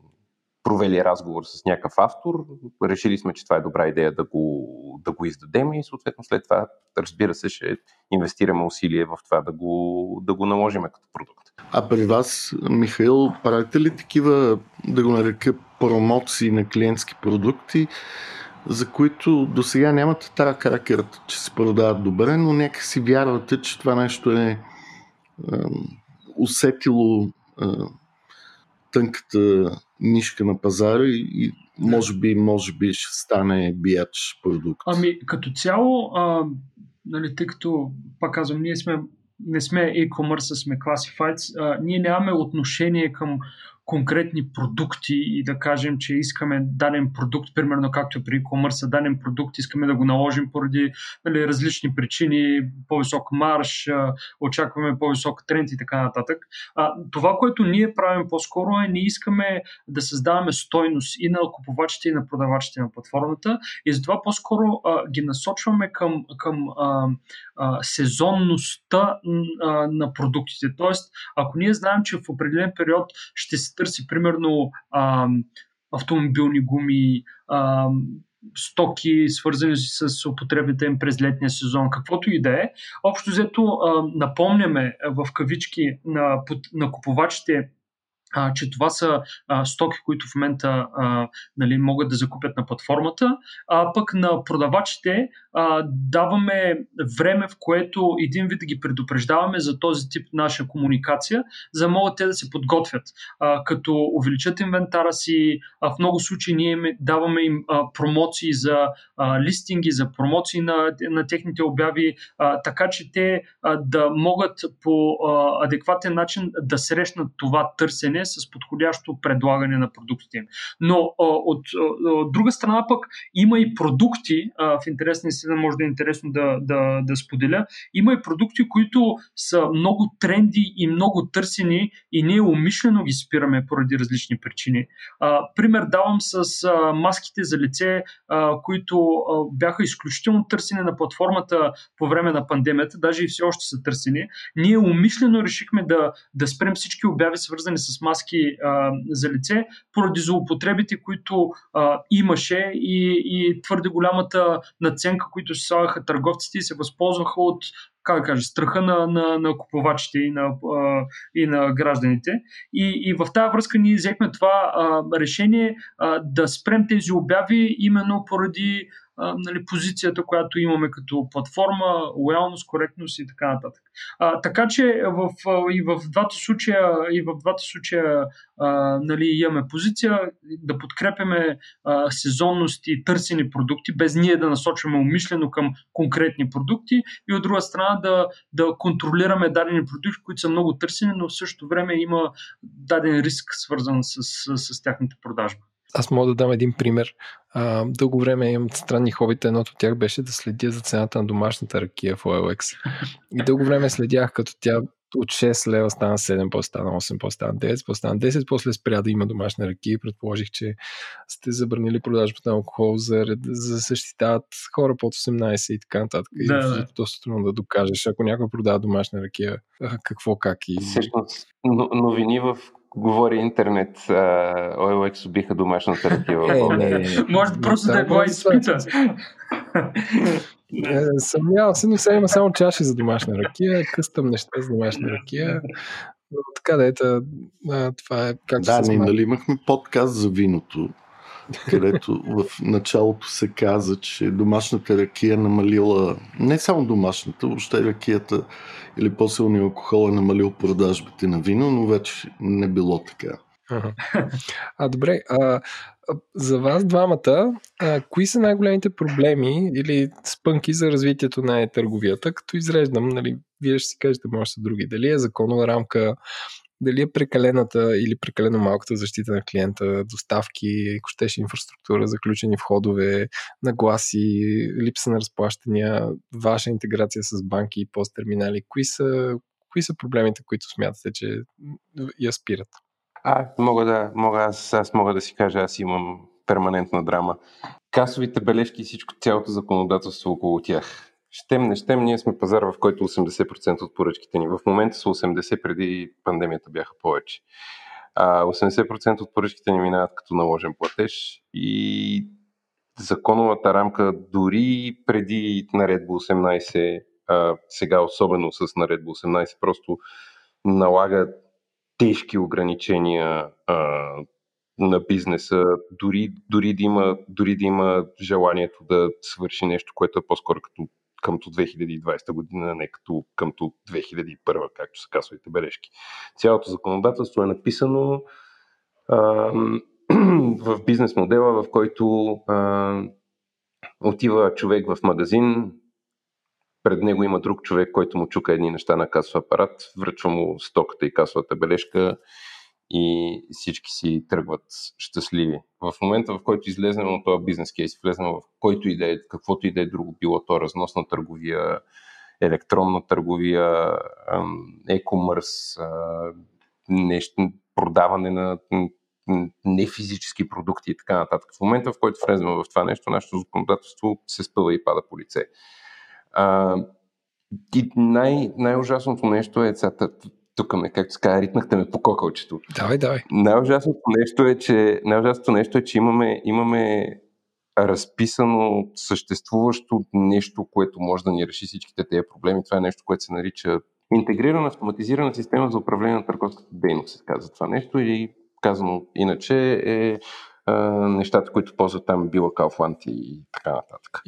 провели разговор с някакъв автор, решили сме, че това е добра идея да го, да го издадем и съответно след това, разбира се, ще инвестираме усилие в това да го, да го наложим като продукт. А при вас, Михаил, правите ли такива, да го нарека, промоции на клиентски продукти, за които до сега нямате тази кракерата, че се продават добре, но някак си вярвате, че това нещо е, е усетило е, тънката нишка на пазара и, и може би, може би ще стане бияч продукт. Ами, като цяло, а, нали, тъй като, пак казвам, ние сме не сме e-commerce, сме classifieds, а, ние нямаме отношение към конкретни продукти и да кажем, че искаме даден продукт, примерно както при e-commerce, даден продукт искаме да го наложим поради нали, различни причини, по-висок марш, очакваме по-висок тренд и така нататък. А, това, което ние правим по-скоро е, ние искаме да създаваме стойност и на купувачите и на продавачите на платформата и затова по-скоро а, ги насочваме към, към а, сезонността на продуктите. Тоест, ако ние знаем, че в определен период ще се търси примерно автомобилни гуми, стоки, свързани с употребите им през летния сезон, каквото и да е. Общо взето напомняме в кавички на, на купувачите а, че това са а, стоки, които в момента а, нали, могат да закупят на платформата, а пък на продавачите а, даваме време, в което един вид да ги предупреждаваме за този тип наша комуникация, за да могат те да се подготвят. А, като увеличат инвентара си, а, в много случаи ние даваме им а, промоции за а, листинги, за промоции на, на техните обяви, а, така че те а, да могат по а, адекватен начин да срещнат това търсене с подходящо предлагане на продуктите им. Но а, от, от друга страна пък има и продукти, а, в интерес наистина може да е интересно да, да, да споделя, има и продукти, които са много тренди и много търсени и ние умишлено ги спираме поради различни причини. А, пример давам с а, маските за лице, а, които а, бяха изключително търсени на платформата по време на пандемията, даже и все още са търсени. Ние умишлено решихме да, да спрем всички обяви, свързани с маски а, за лице, поради злоупотребите, които а, имаше и, и твърде голямата наценка, които се слагаха търговците и се възползваха от как да кажа, страха на, на, на купувачите и на, а, и на гражданите. И, и в тази връзка ние взехме това а, решение а, да спрем тези обяви именно поради нали, позицията, която имаме като платформа, лоялност, коректност и така нататък. А, така че в, и в двата случая, и в двата случая а, нали, имаме позиция да подкрепяме а, сезонност и търсени продукти, без ние да насочваме умишлено към конкретни продукти и от друга страна да, да контролираме дадени продукти, които са много търсени, но в същото време има даден риск свързан с, с, с тяхната продажба. Аз мога да дам един пример. А, дълго време имам странни хобита. Едното от тях беше да следя за цената на домашната ракия в OLX. И дълго време следях, като тя от 6 лева стана 7, после стана 8, после стана 9, после стана 10, после спря да има домашна ракия. Предположих, че сте забранили продажбата на алкохол за, за да защитават хора под 18 и така нататък. Да, и да. доста трудно да докажеш. Ако някой продава домашна ракия, какво, как и... Всъщност, новини в говори интернет, OLX убиха домашната ракия. Е, не, не, Може просто да е била изпита. Е, съмнявам се, но сега има само чаши за домашна ракия, къстъм неща за домашна ракия. Но така да ето, това е как Да, не, нали имахме подкаст за виното, където в началото се каза, че домашната ракия намалила, не само домашната, въобще ракията или по-силния алкохол е намалил продажбите на вино, но вече не било така. А, добре, а, за вас двамата, а, кои са най-големите проблеми или спънки за развитието на търговията? Като изреждам, нали, вие ще си кажете, може са други. Дали е законова рамка, дали е прекалената или прекалено малката защита на клиента, доставки, щеше инфраструктура, заключени входове, нагласи, липса на разплащания, ваша интеграция с банки и посттерминали. Кои са, кои са проблемите, които смятате, че я спират? А, мога да, мога, аз, аз мога да си кажа, аз имам перманентна драма. Касовите бележки и всичко, цялото законодателство около тях. Щем, не щем, ние сме пазар, в който 80% от поръчките ни. В момента са 80%, преди пандемията бяха повече. А 80% от поръчките ни минават като наложен платеж и законовата рамка дори преди наредба 18, а сега особено с наредба 18, просто налага тежки ограничения а, на бизнеса, дори, дори, да има, дори да има желанието да свърши нещо, което е по-скоро като къмто 2020 година, не като къмто 2001, както са касовите бележки. Цялото законодателство е написано а, в бизнес модела, в който а, отива човек в магазин, пред него има друг човек, който му чука едни неща на касов апарат, връчва му стоката и касовата бележка и всички си тръгват щастливи. В момента, в който излезнем от този бизнес кейс, влезнем в който и да е, каквото и да е друго, било то разносна търговия, електронна търговия, e-commerce, нещо, продаване на не физически продукти и така нататък. В момента, в който влезем в това нещо, нашето законодателство се спъва и пада по лице. А, и най- най-ужасното нещо е, сега, тук ме, както се казва, ритнахте ме по кокълчето. Давай, давай. Най-ужасното нещо е, че, най-ужасното нещо е, че имаме, имаме разписано, съществуващо нещо, което може да ни реши всичките тези проблеми. Това е нещо, което се нарича интегрирана автоматизирана система за управление на търговската дейност, се казва това нещо, или казано иначе е а, нещата, които ползват там Била Кауфланд и така нататък.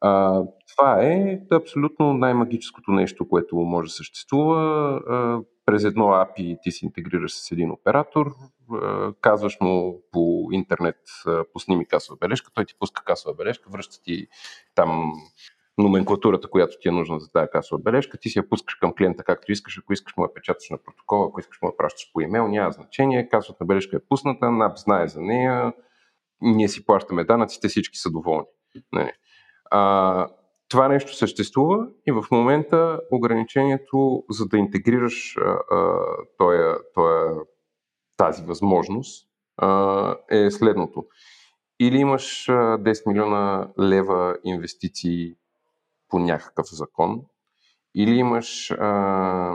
А, това е абсолютно най-магическото нещо, което може да съществува. А, през едно API ти се интегрираш с един оператор, а, казваш му по интернет, пусни ми касова бележка, той ти пуска касова бележка, връща ти там номенклатурата, която ти е нужна за тази касова бележка, ти си я пускаш към клиента както искаш, ако искаш му я печаташ на протокола, ако искаш му я пращаш по имейл, няма значение, касовата бележка е пусната, НАП знае за нея, ние си плащаме данъците, всички са доволни. Не. Нали? А, това нещо съществува и в момента ограничението, за да интегрираш а, а, тоя, тоя, тази възможност, а, е следното. Или имаш 10 милиона лева инвестиции по някакъв закон, или имаш а,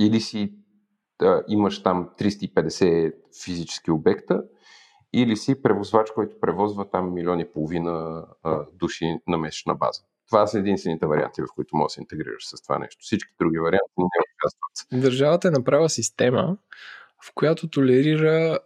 или си а, имаш там 350 физически обекта, или си превозвач, който превозва там милиони и половина а, души на месечна база. Това са единствените варианти, в които можеш да се интегрираш с това нещо. Всички други варианти не участват. Държавата е направила система, в която толерира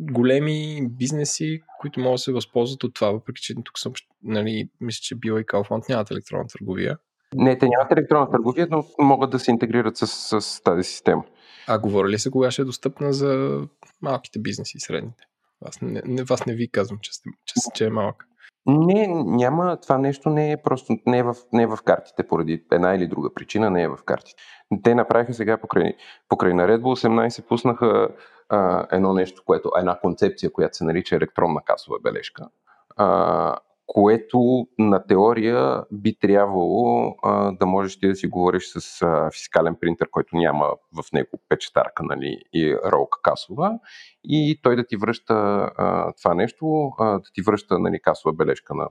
големи бизнеси, които могат да се възползват от това, въпреки че тук съм, нали, мисля, че Била и Kaufland нямат електронна търговия. Не, те нямат електронна търговия, но могат да се интегрират с, с тази система. А говори ли се кога ще е достъпна за малките бизнеси и средните? Аз не, не, вас не ви казвам, че, сте, че, че е малък. Не, няма. Това нещо не е просто не е в, не е в картите, поради една или друга причина не е в картите. Те направиха сега покрай, покрай наредба 18, пуснаха а, едно нещо, което, една концепция, която се нарича електронна касова бележка, а, което на теория би трябвало а, да можеш ти да си говориш с а, фискален принтер, който няма в него печатарка нали, и ролка касова и той да ти връща а, това нещо, а, да ти връща нали, касова бележка на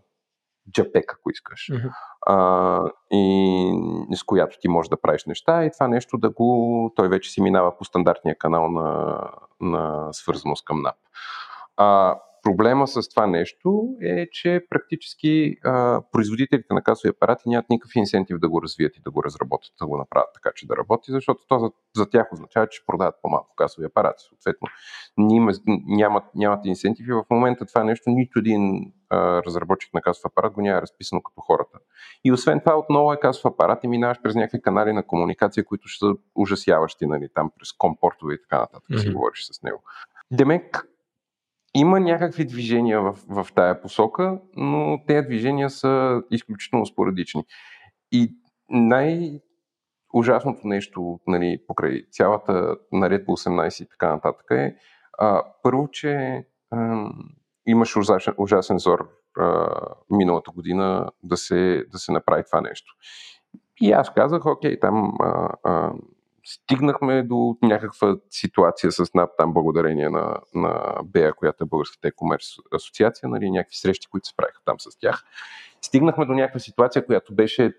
JPEG, ако искаш, mm-hmm. а, и с която ти можеш да правиш неща и това нещо да го, той вече си минава по стандартния канал на, на свързаност към NAP. А, Проблема с това нещо е, че практически а, производителите на касови апарати нямат никакъв инсентив да го развият и да го разработят, да го направят така, че да работи, защото то за, за тях означава, че продават по-малко касови апарати. Съответно, нямат, нямат, нямат инсентиви. В момента това нещо нито един а, разработчик на касов апарат го няма разписано като хората. И освен това, отново е касов апарат и минаваш през някакви канали на комуникация, които ще са ужасяващи, нали, там през компортове и така нататък, mm-hmm. си говориш с него. Демек, има някакви движения в, в тая посока, но тези движения са изключително спорадични. И най- ужасното нещо нали, покрай цялата наредба 18 и така нататък е а, първо, че а, имаше ужасен, ужасен зор а, миналата година да се, да се направи това нещо. И аз казах, окей, там а, а, стигнахме до някаква ситуация с НАП там благодарение на, на БЕА, която е Българската e-commerce асоциация, нали, някакви срещи, които се правиха там с тях. Стигнахме до някаква ситуация, която беше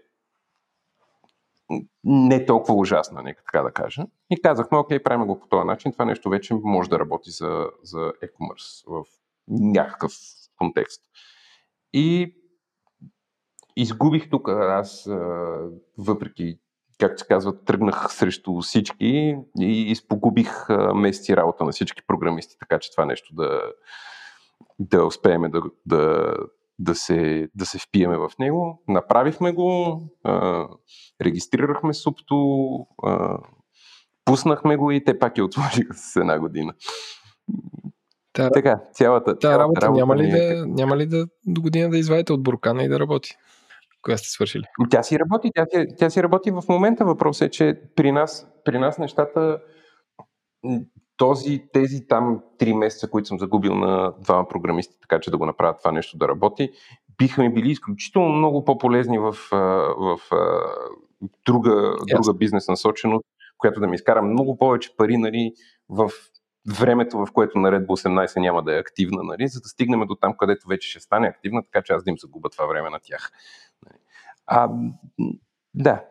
не толкова ужасна, нека така да кажа. И казахме, окей, правим го по този начин, това нещо вече може да работи за, за e-commerce в някакъв контекст. И изгубих тук аз, въпреки както се казва, тръгнах срещу всички и изпогубих месеци работа на всички програмисти, така че това нещо да, да успеем да, да, да, се, да се впиеме в него. Направихме го, а, регистрирахме супто, а, пуснахме го и те пак я отложиха с една година. Та, така, цялата, та работа, работа няма, ли е да, няма ли да до година да извадите от буркана и да работи? Кога сте свършили? Тя си работи, тя, си, тя си работи в момента. Въпрос е, че при нас, при нас нещата този, тези там три месеца, които съм загубил на двама програмисти, така че да го направят това нещо да работи, биха ми били изключително много по-полезни в, в, в друга, yes. друга бизнес насоченост, която да ми изкара много повече пари нали, в времето, в което наредба 18 няма да е активна, нали, за да стигнем до там, където вече ще стане активна, така че аз да им загуба това време на тях. А, да,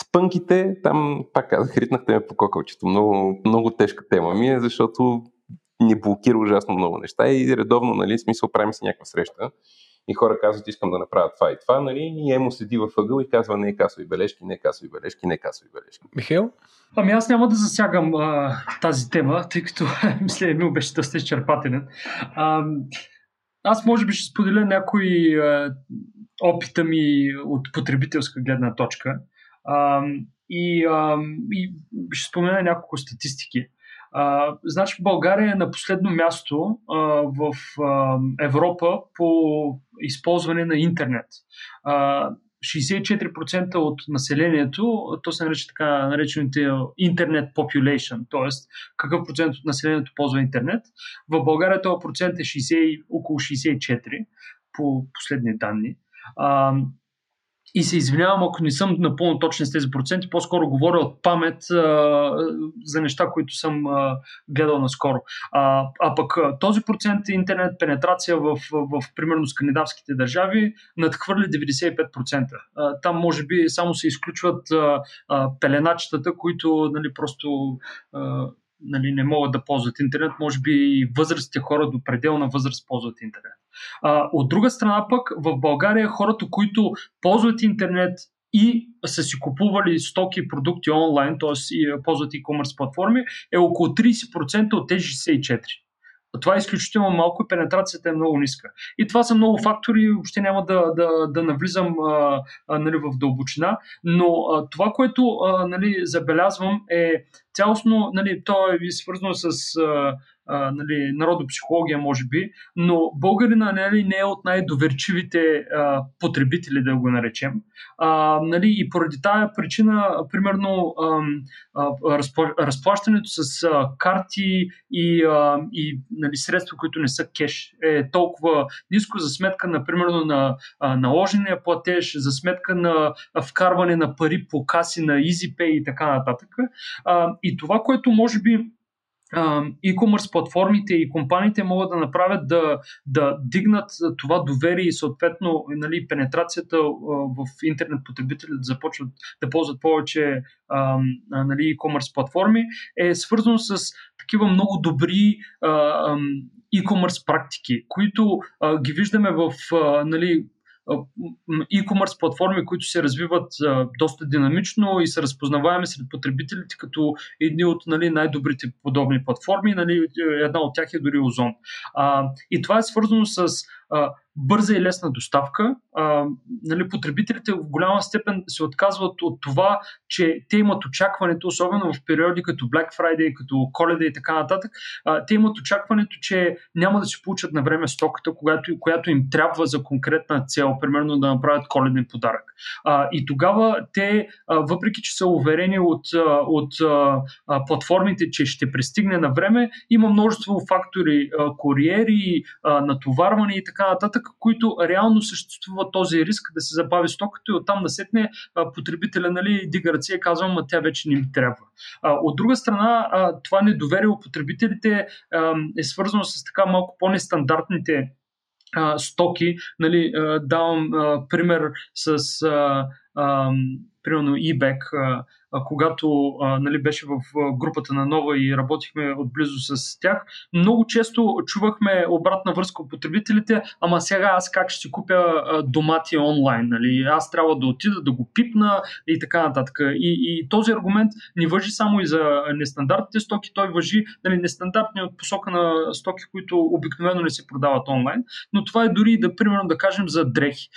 спънките, там, пак казах, ритнахте ме по кокълчето. Много, много тежка тема ми е, защото ни блокира ужасно много неща и редовно, нали, смисъл, правим си някаква среща и хора казват, искам да направя това и това, нали, и Емо седи във ъгъл и казва, не касови бележки, не касови бележки, не касови бележки. Михаил? Ами аз няма да засягам а, тази тема, тъй като мисля, Емил беше доста изчерпателен. А, аз може би ще споделя някои а, опита ми от потребителска гледна точка а, и, а, и ще спомена няколко статистики. А, значи България е на последно място а, в а, Европа по използване на интернет. А, 64% от населението, то се нарича така наречените интернет population, т.е. какъв процент от населението ползва интернет. В България този процент е 60, около 64 по последни данни. А, и се извинявам, ако не съм напълно точен с тези проценти, по-скоро говоря от памет а, за неща, които съм а, гледал наскоро. А, а пък този процент интернет пенетрация в, в примерно скандинавските държави надхвърли 95%. А, там може би само се изключват а, а, пеленачетата, които нали, просто а, нали, не могат да ползват интернет, може би и възрастните хора до пределна възраст ползват интернет. А, от друга страна пък, в България хората, които ползват интернет и са си купували стоки и продукти онлайн, т.е. ползват e-commerce платформи, е около 30% от тези 64. Това е изключително малко и пенетрацията е много ниска. И това са много фактори, въобще няма да, да, да навлизам а, а, нали, в дълбочина, но а, това, което а, нали, забелязвам е цялостно, нали, то е свързано с а, а, нали, народопсихология, може би, но българина нали, не е от най-доверчивите а, потребители, да го наречем. А, нали, и поради тази причина, примерно, а, а, разплащането с а, карти и, а, и нали, средства, които не са кеш, е толкова ниско за сметка, например, на наложения платеж, за сметка на вкарване на пари по каси на EasyPay и така нататък. А, и това, което може би e-commerce платформите и компаниите могат да направят да, да дигнат това доверие и съответно нали, пенетрацията в интернет потребители да започват да ползват повече нали, e-commerce платформи е свързано с такива много добри e-commerce практики, които ги виждаме в нали, e-commerce платформи, които се развиват доста динамично и са разпознаваеми сред потребителите като едни от нали, най-добрите подобни платформи. Нали, една от тях е дори Озон. И това е свързано с бърза и лесна доставка. А, нали, потребителите в голяма степен се отказват от това, че те имат очакването, особено в периоди като Black Friday, като Коледа и така нататък, а, те имат очакването, че няма да си получат на време стоката, когато, която им трябва за конкретна цел, примерно да направят коледен подарък. А, и тогава те, а, въпреки че са уверени от, от а, платформите, че ще пристигне на време, има множество фактори, а, куриери, а, натоварване и така нататък, които реално съществува този риск да се забави стоката и оттам насетне потребителя нали, дига ръце и казва, ма тя вече не ми трябва. От друга страна, това недоверие у потребителите е свързано с така малко по-нестандартните стоки. Нали, давам пример с примерно eBay, когато нали, беше в групата на Нова и работихме отблизо с тях, много често чувахме обратна връзка от потребителите, ама сега аз как ще си купя домати онлайн, нали? аз трябва да отида да го пипна и така нататък. И, и този аргумент не въжи само и за нестандартните стоки, той въжи нали, нестандартни от посока на стоки, които обикновено не се продават онлайн, но това е дори да, примерно, да кажем за дрехи.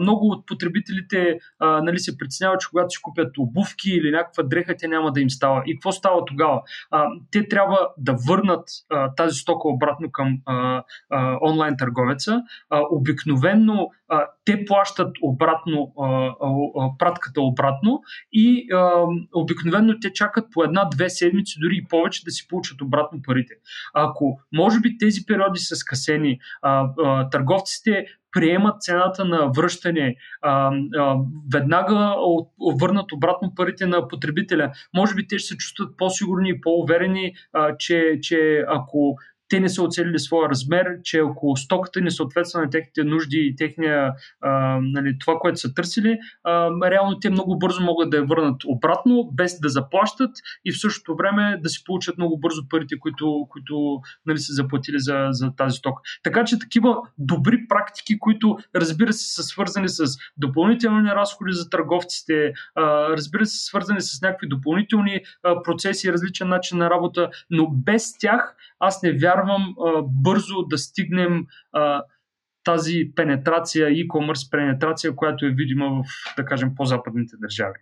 Много от потребителите нали, се притесняват, че когато си купят обувки или някаква дреха, тя няма да им става. И какво става тогава? А, те трябва да върнат а, тази стока обратно към а, а, онлайн търговеца. А, обикновенно а, те плащат обратно а, а, пратката обратно и а, обикновено те чакат по една-две седмици, дори и повече да си получат обратно парите. Ако може би тези периоди са скъсени, а, а, търговците приемат цената на връщане, а, а, веднага от, върнат обратно парите на потребителя. Може би те ще се чувстват по-сигурни и по-уверени, а, че, че ако те не са оцелили своя размер, че ако стоката не съответства на техните нужди и техния, а, нали, това, което са търсили, а, реално те много бързо могат да я върнат обратно, без да заплащат и в същото време да си получат много бързо парите, които, които нали, са заплатили за, за тази стока. Така че такива добри практики, които разбира се са свързани с допълнителни разходи за търговците, а, разбира се, свързани с някакви допълнителни а, процеси различен начин на работа, но без тях аз не вярвам а, бързо да стигнем а, тази пенетрация, e-commerce пенетрация, която е видима в, да кажем, по-западните държави.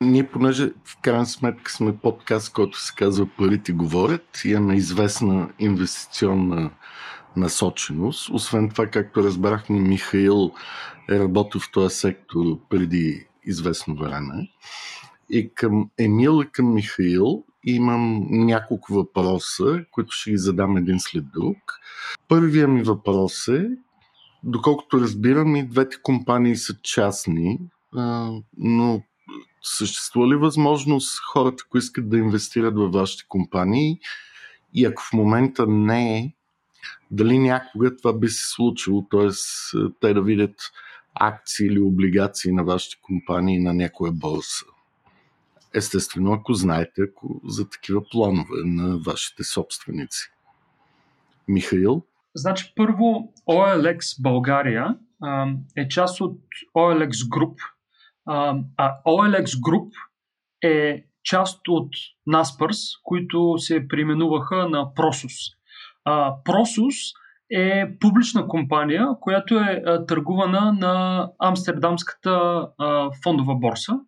Ние, понеже в крайна сметка сме подкаст, който се казва Парите говорят, имаме известна инвестиционна насоченост. Освен това, както разбрахме, Михаил е работил в този сектор преди известно време. И към Емил и към Михаил имам няколко въпроса, които ще ги задам един след друг. Първият ми въпрос е, доколкото разбирам и двете компании са частни, но съществува ли възможност хората, които искат да инвестират във вашите компании и ако в момента не е, дали някога това би се случило, т.е. те да видят акции или облигации на вашите компании на някоя борса? Естествено, ако знаете ако за такива планове на вашите собственици. Михаил? Значи, първо, OLX България е част от OLX Group, а, а OLX Group е част от Naspers, които се преименуваха на. А, Prosus е публична компания, която е търгувана на Амстердамската фондова борса.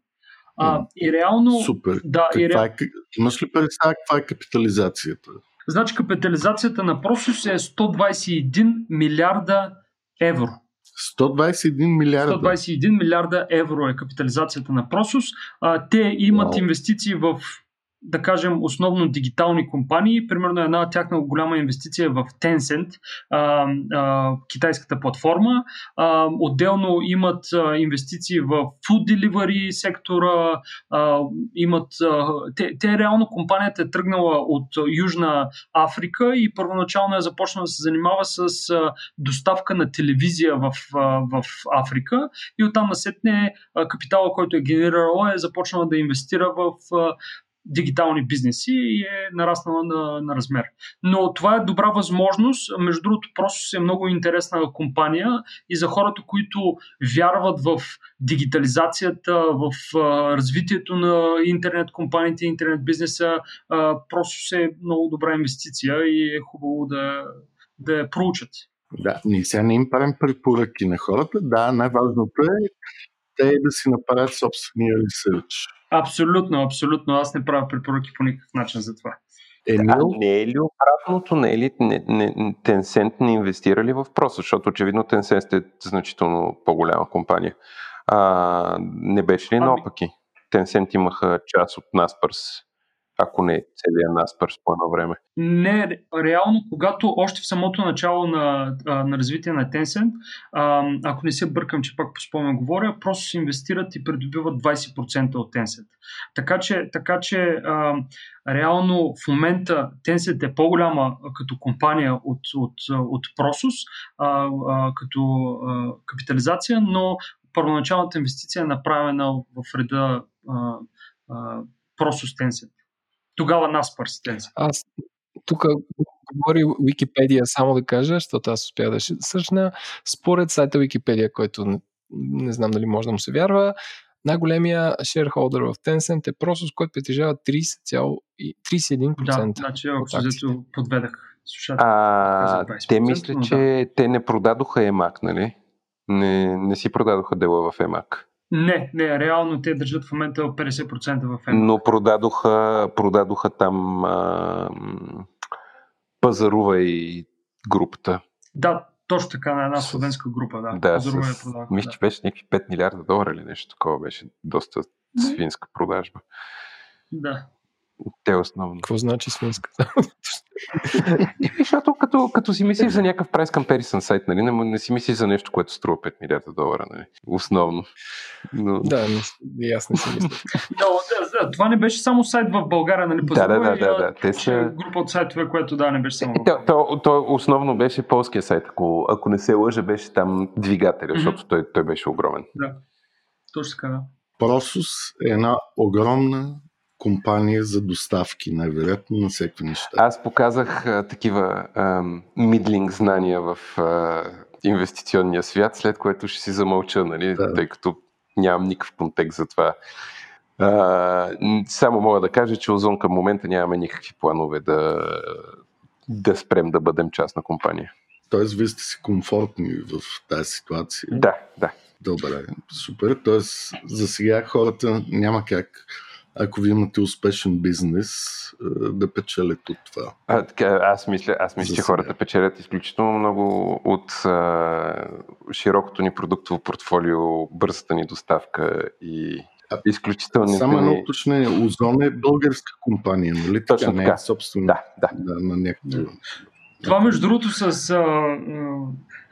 А, и реално. Супер. Да, каква и ре... е, имаш ли представа каква е капитализацията? Значи капитализацията на Prosus е 121 милиарда евро. 121 милиарда. 121 милиарда евро е капитализацията на Prosus. А, те имат wow. инвестиции в да кажем, основно дигитални компании. Примерно една тяхна голяма инвестиция е в Tencent, а, а, китайската платформа. А, отделно имат а, инвестиции в food delivery сектора. А, имат, а, те, те реално компанията е тръгнала от Южна Африка и първоначално е започнала да се занимава с а, доставка на телевизия в, а, в Африка и оттам насетне капитала, който е генерирала е започнала да инвестира в дигитални бизнеси и е нараснала на, на размер. Но това е добра възможност. Между другото, просто е много интересна компания и за хората, които вярват в дигитализацията, в а, развитието на интернет компаниите, интернет бизнеса, а, просто е много добра инвестиция и е хубаво да, да я проучат. Да, ние сега не им правим препоръки на хората. Да, най-важното е те да си направят собствения ресърч. Абсолютно, абсолютно. Аз не правя препоръки по никакъв начин за това. Емил? А не е ли обратното? Не е ли не, не, Tencent не инвестира ли в просто? Защото очевидно Tencent е значително по-голяма компания. А, не беше ли ами... наопаки? Tencent имаха част от Naspers ако не целият Наспърс по едно време. Не, реално, когато още в самото начало на, на развитие на Tencent, ако не се бъркам, че пак по спомен говоря, просто се инвестират и придобиват 20% от Tencent. Така че, така че реално в момента Tencent е по-голяма като компания от, от, от Prosus, като капитализация, но първоначалната инвестиция е направена в реда Prosus Tencent. Тогава нас пърстен. Аз тук говори Википедия, само да кажа, защото аз успях да сърчна. Според сайта Википедия, който не, не знам дали може да му се вярва, най-големия шерхолдър в Tencent е Prosus, който притежава 30,31%. Да, значи общо подведах. А, те мисля, че да. те не продадоха EMAC, нали? Не, не си продадоха дела в EMAC. Не, не, реално те държат в момента 50% в МК. Но продадоха, продадоха там а, Пазарува и групата. Да, точно така, на една словенска група, да. Да, с, продаваха, мисля, че беше някакви 5 милиарда долара или нещо такова, беше доста свинска продажба. Да. Те основно. Какво значи свинска? защото като, като си мислиш за някакъв прайс comparison сайт, нали, не, не си мислиш за нещо, което струва 5 милиарда долара, нали, основно. Но... Да, не, аз не си мисля. да, да, това не беше само сайт в България, нали? Да, да, да, да, да. Те са... Група от сайтове, което да, не беше само. То, то, то, основно беше полския сайт, ако, ако не се лъжа, беше там двигателя, защото той, той беше огромен. Да, точно така, да. Просус е една огромна компания за доставки, най-вероятно на всеки неща. Аз показах а, такива мидлинг знания в а, инвестиционния свят, след което ще си замълча, нали, да. тъй като нямам никакъв контекст за това. А, само мога да кажа, че Озон към момента нямаме никакви планове да, да спрем да бъдем част на компания. Тоест, вие сте си комфортни в тази ситуация. Да, да. Добре, супер. Тоест, за сега хората няма как ако ви имате успешен бизнес, да печелят от това. А, така, аз мисля, аз мисля че хората печелят изключително много от а, широкото ни продуктово портфолио, бързата ни доставка и изключително. Само едно уточнение. Озон е българска компания, нали? Точно така. Не е собствена да, да. да, на някакво. Това, между другото, с а,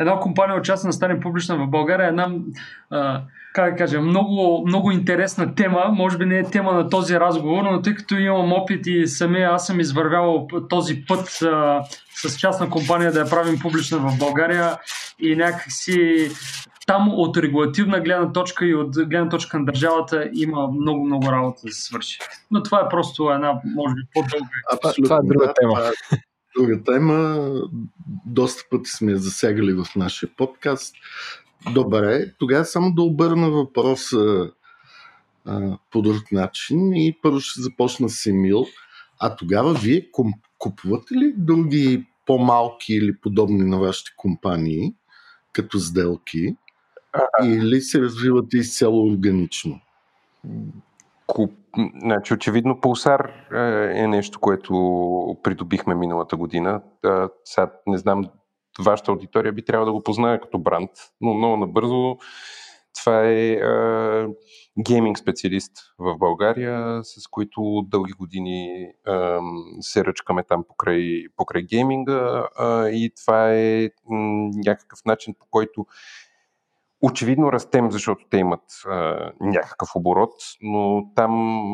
една компания участна да стане публична в България, една а, как да кажа, много, много интересна тема. Може би не е тема на този разговор, но тъй като имам опит и самия аз съм извървявал този път а, с частна компания да я правим публична в България и някакси там от регулативна гледна точка и от гледна точка на държавата има много, много работа да се свърши. Но това е просто една, може би, по-дълга. Абсолютно, това е друга тема. Друга тема. Доста пъти сме я засягали в нашия подкаст. Добре, тогава само да обърна въпроса а, по друг начин и първо ще започна с Емил. А тогава вие купувате ли други по-малки или подобни на вашите компании като сделки или се развивате изцяло органично? Куп... Значи, очевидно Пулсар е нещо, което придобихме миналата година. Сега не знам вашата аудитория би трябвало да го познае като бранд, но много набързо това е а, гейминг специалист в България, с които дълги години а, се ръчкаме там покрай, покрай гейминга а, и това е м, някакъв начин по който Очевидно растем, защото те имат а, някакъв оборот, но там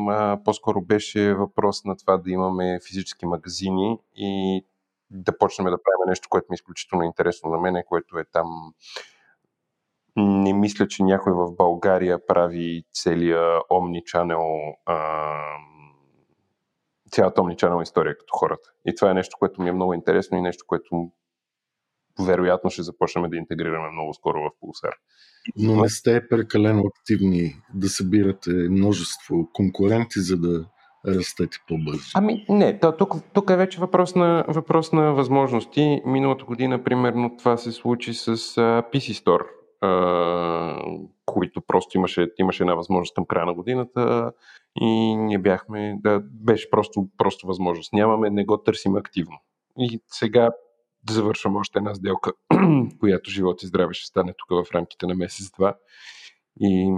а, по-скоро беше въпрос на това да имаме физически магазини и да почнем да правим нещо, което ми е изключително интересно на мен, което е там. Не мисля, че някой в България прави целия Omnichannel, цялата Omnichannel история като хората. И това е нещо, което ми е много интересно и нещо, което вероятно ще започнем да интегрираме много скоро в Pulsar. Но не сте прекалено активни да събирате множество конкуренти, за да растете по-бързо? Ами не, то, тук, тук е вече въпрос на, въпрос на възможности. Миналата година, примерно, това се случи с uh, PC Store, uh, които просто имаше, имаше една възможност към края на годината и ние бяхме, да, беше просто, просто възможност. Нямаме, не го търсим активно. И сега да завършвам още една сделка, която живот и здраве ще стане тук в рамките на месец-два. И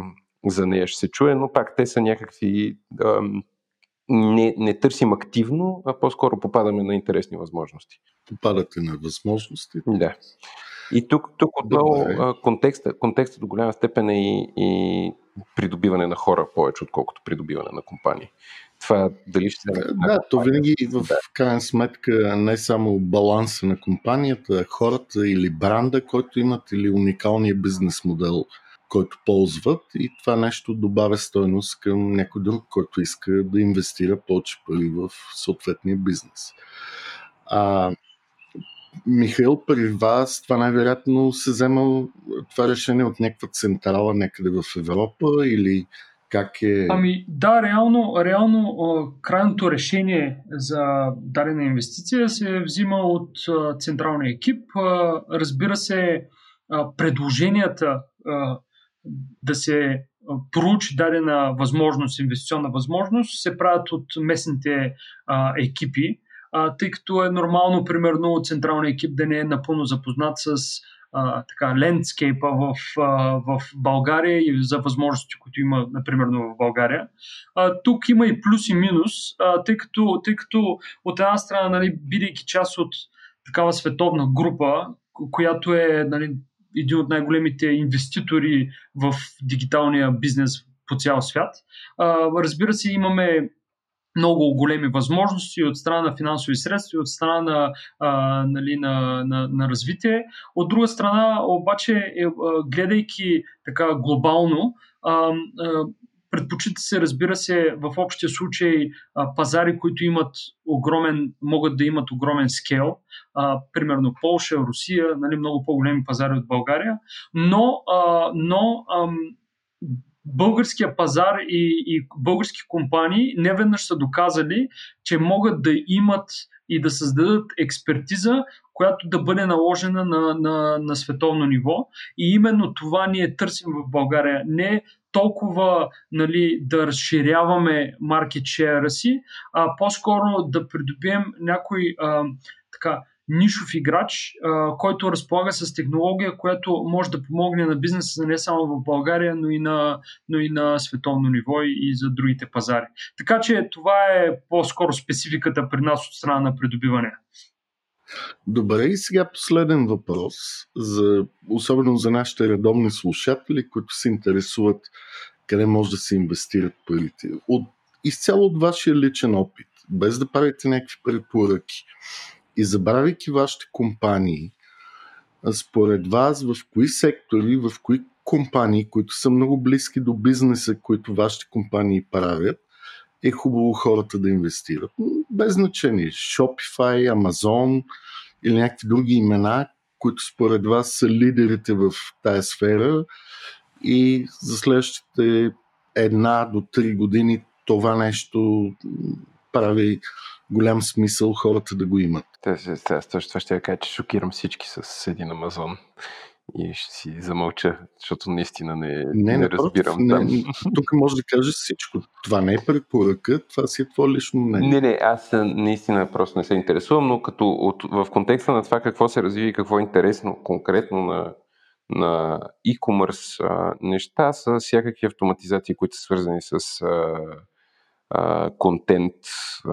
за нея ще се чуе, но пак те са някакви ам, не, не търсим активно, а по-скоро попадаме на интересни възможности. Попадате на възможности? Да. И тук, тук отново контекста, контекста до голяма степен е и, и придобиване на хора повече, отколкото придобиване на компании. Това дали ще се... Да, то винаги в крайна сметка не само баланса на компанията, хората или бранда, който имат, или уникалния бизнес модел, който ползват и това нещо добавя стойност към някой друг, който иска да инвестира повече пари в съответния бизнес. А, Михаил, при вас това най-вероятно се взема това решение от някаква централа някъде в Европа или как е? Ами да, реално, реално крайното решение за дадена инвестиция се взима от централния екип. Разбира се, предложенията да се проучи дадена възможност, инвестиционна възможност, се правят от местните екипи, тъй като е нормално, примерно, централния екип да не е напълно запознат с така, лендскейпа в, в България и за възможности, които има, например, в България. А, тук има и плюс и минус, а, тъй, като, тъй като от една страна, нали, бидейки част от такава световна група, която е нали, един от най-големите инвеститори в дигиталния бизнес по цял свят. А, разбира се, имаме много големи възможности от страна на финансови средства и от страна на, а, нали, на, на, на развитие. От друга страна, обаче, е, гледайки така глобално, а, а, предпочита се, разбира се, в общия случай а, пазари, които имат огромен, могат да имат огромен скел, а, примерно Полша, Русия, нали, много по-големи пазари от България, но, а, но ам, българския пазар и, и български компании не веднъж са доказали, че могат да имат и да създадат експертиза, която да бъде наложена на, на, на световно ниво. И именно това ние търсим в България. Не толкова нали, да разширяваме маркет си, а по-скоро да придобием някой а, така, нишов играч, а, който разполага с технология, която може да помогне на бизнеса не само в България, но и на, но и на световно ниво и, за другите пазари. Така че това е по-скоро спецификата при нас от страна на придобиване. Добре, и сега последен въпрос, за, особено за нашите редовни слушатели, които се интересуват къде може да се инвестират парите. От, изцяло от вашия личен опит, без да правите някакви препоръки и забравяйки вашите компании, според вас в кои сектори, в кои компании, които са много близки до бизнеса, които вашите компании правят, е хубаво хората да инвестират. Без значение. Shopify, Amazon или някакви други имена, които според вас са лидерите в тая сфера и за следващите една до три години това нещо прави голям смисъл хората да го имат. Това ще кажа, че шокирам всички с един Амазон и ще си замълча, защото наистина не, не, не разбирам. Не, там. тук може да кажеш всичко. Това не е препоръка, това си е твое лично мнение. Не, не, аз наистина просто не се интересувам, но като от, в контекста на това какво се развива и какво е интересно конкретно на, на e-commerce а, неща са всякакви автоматизации, които са свързани с а, контент,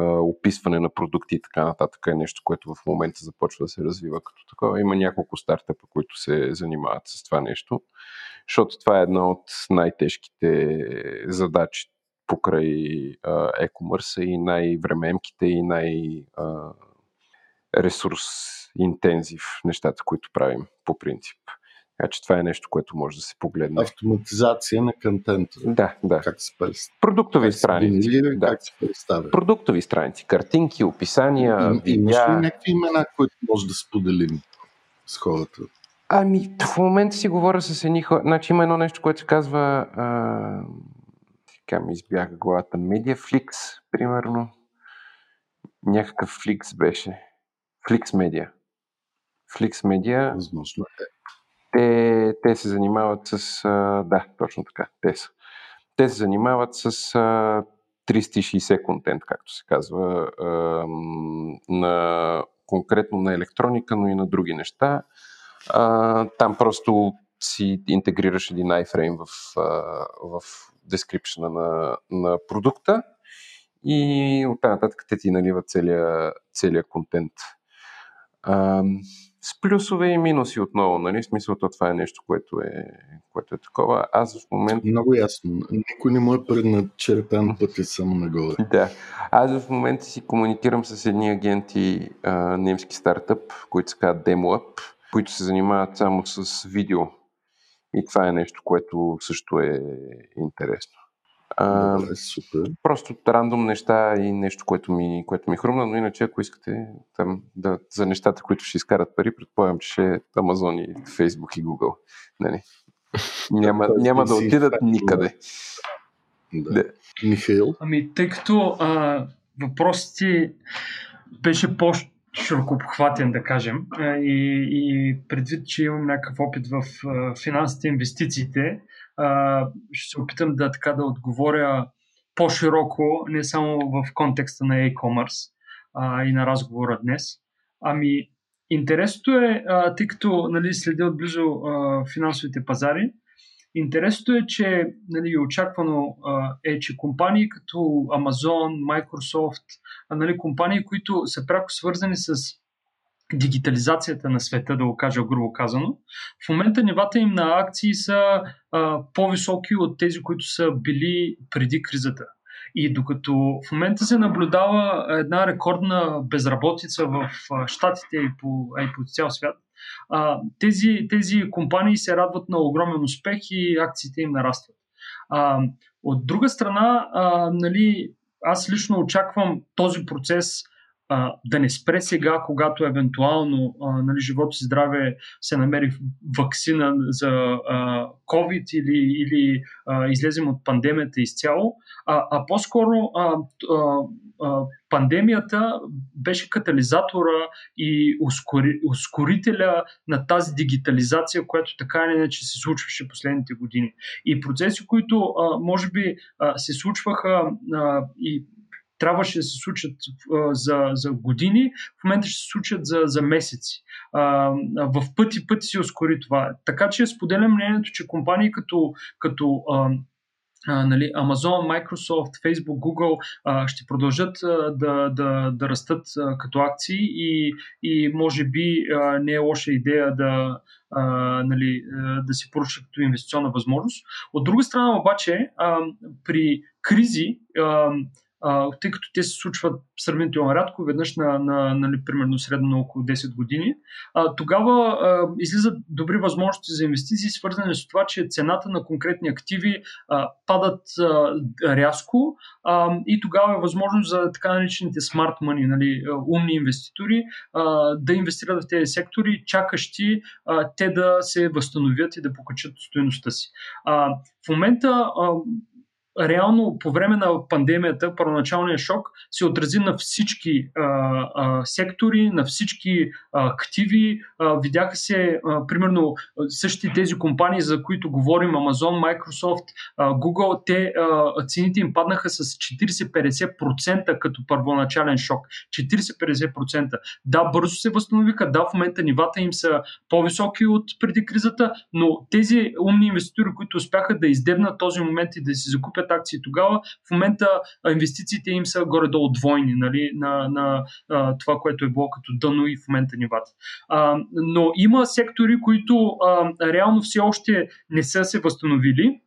описване на продукти и така нататък е нещо, което в момента започва да се развива като такова. Има няколко стартъпа, които се занимават с това нещо, защото това е една от най-тежките задачи покрай e-commerce и най-времеемките и най- ресурс интензив нещата, които правим по принцип. Така че това е нещо, което може да се погледне. Автоматизация на контента. Да, да. Как се представя? Продуктови как страници. Се да. Как се представя? Продуктови страници, картинки, описания, и, Имаш ли някакви имена, които може да споделим с хората? Ами, в момента си говоря с едни хора. Значи има едно нещо, което се казва а... сега ми избяга главата. Mediaflix, примерно. Някакъв Flix беше. Flix Media. Flix Media. Възможно е. Те, те се занимават с... Да, точно така. Те са. Те се занимават с а, 360 контент, както се казва, на, конкретно на електроника, но и на други неща. Там просто си интегрираш един iFrame в, в description на, на продукта и оттам нататък те ти наливат целият целия контент. С плюсове и минуси отново, нали? Смисъл, то това е нещо, което е, което е такова. Аз в момента... Много ясно. Никой не му е предначертан пътя само нагоре. Да. Аз в момента си комуникирам с едни агенти а, немски стартъп, които се казват DemoUp, които се занимават само с видео. И това е нещо, което също е интересно. А, Добре, супер. Просто рандом неща и нещо, което ми, което ми хрумна, но иначе ако искате там, да, за нещата, които ще изкарат пари, предполагам, че ще е Amazon и Facebook и Google. Нали? Няма, няма да отидат никъде. Да. да. Михаил? Ами, тъй като а, въпросът ти беше по широкопохватен, да кажем, и, и предвид, че имам някакъв опит в финансите и ще се опитам да така да отговоря по-широко, не само в контекста на e-commerce а, и на разговора днес. Ами, интересното е, а, тъй като нали, следя отблизо а, финансовите пазари, интересното е, че нали, очаквано а, е, че компании като Amazon, Microsoft, а, нали, компании, които са пряко свързани с дигитализацията на света, да го кажа грубо казано. В момента нивата им на акции са а, по-високи от тези, които са били преди кризата. И докато в момента се наблюдава една рекордна безработица в Штатите и по, и по цял свят, а, тези, тези компании се радват на огромен успех и акциите им нарастват. А, от друга страна, а, нали, аз лично очаквам този процес да не спре сега, когато евентуално а, нали, живото и здраве се намери вакцина за а, COVID или, или а, излезем от пандемията изцяло, а, а по-скоро а, а, а, пандемията беше катализатора и ускори, ускорителя на тази дигитализация, която така или иначе се случваше последните години. И процеси, които а, може би а, се случваха а, и трябваше да се случат а, за, за години, в момента ще се случат за, за месеци. А, в пъти пъти се ускори това. Така че споделям мнението, че компании като, като а, а, нали, Amazon, Microsoft, Facebook, Google а, ще продължат а, да, да, да растат а, като акции и, и може би а, не е лоша идея да, а, нали, а, да си поръчат като инвестиционна възможност. От друга страна обаче, а, при кризи а, тъй като те се случват сравнително рядко, веднъж на, на нали, примерно средно около 10 години, а, тогава а, излизат добри възможности за инвестиции, свързани с това, че цената на конкретни активи а, падат а, рязко а, и тогава е възможно за така наречените smart money, нали, умни инвеститори, а, да инвестират в тези сектори, чакащи а, те да се възстановят и да покачат стоеността си. А, в момента а, реално по време на пандемията, първоначалният шок се отрази на всички а, а, сектори, на всички а, активи. А, видяха се, а, примерно, същите тези компании, за които говорим, Amazon, Microsoft, а, Google, те а, цените им паднаха с 40-50% като първоначален шок. 40-50%. Да, бързо се възстановиха, да, в момента нивата им са по-високи от преди кризата, но тези умни инвеститори, които успяха да издебнат този момент и да си закупят купят акции тогава. В момента инвестициите им са горе-долу двойни нали, на, на а, това, което е било като дъно и в момента нивата. А, но има сектори, които а, реално все още не са се възстановили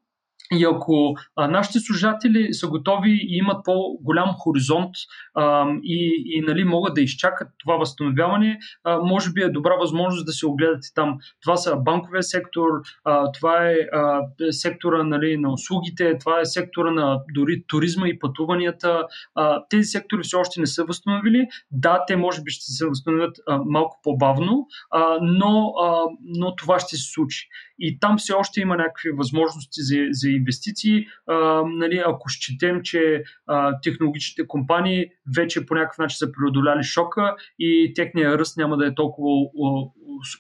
и ако а, нашите служатели са готови и имат по-голям хоризонт а, и, и нали, могат да изчакат това възстановяване, а, може би е добра възможност да се огледате там. Това са банковия сектор, а, това е а, сектора нали, на услугите, това е сектора на дори туризма и пътуванията. А, тези сектори все още не са възстановили. Да, те може би ще се възстановят а, малко по-бавно, а, но, а, но това ще се случи и там все още има някакви възможности за, за инвестиции. А, нали, ако счетем, че а, технологичните компании вече по някакъв начин са преодоляли шока и техния ръст няма да е толкова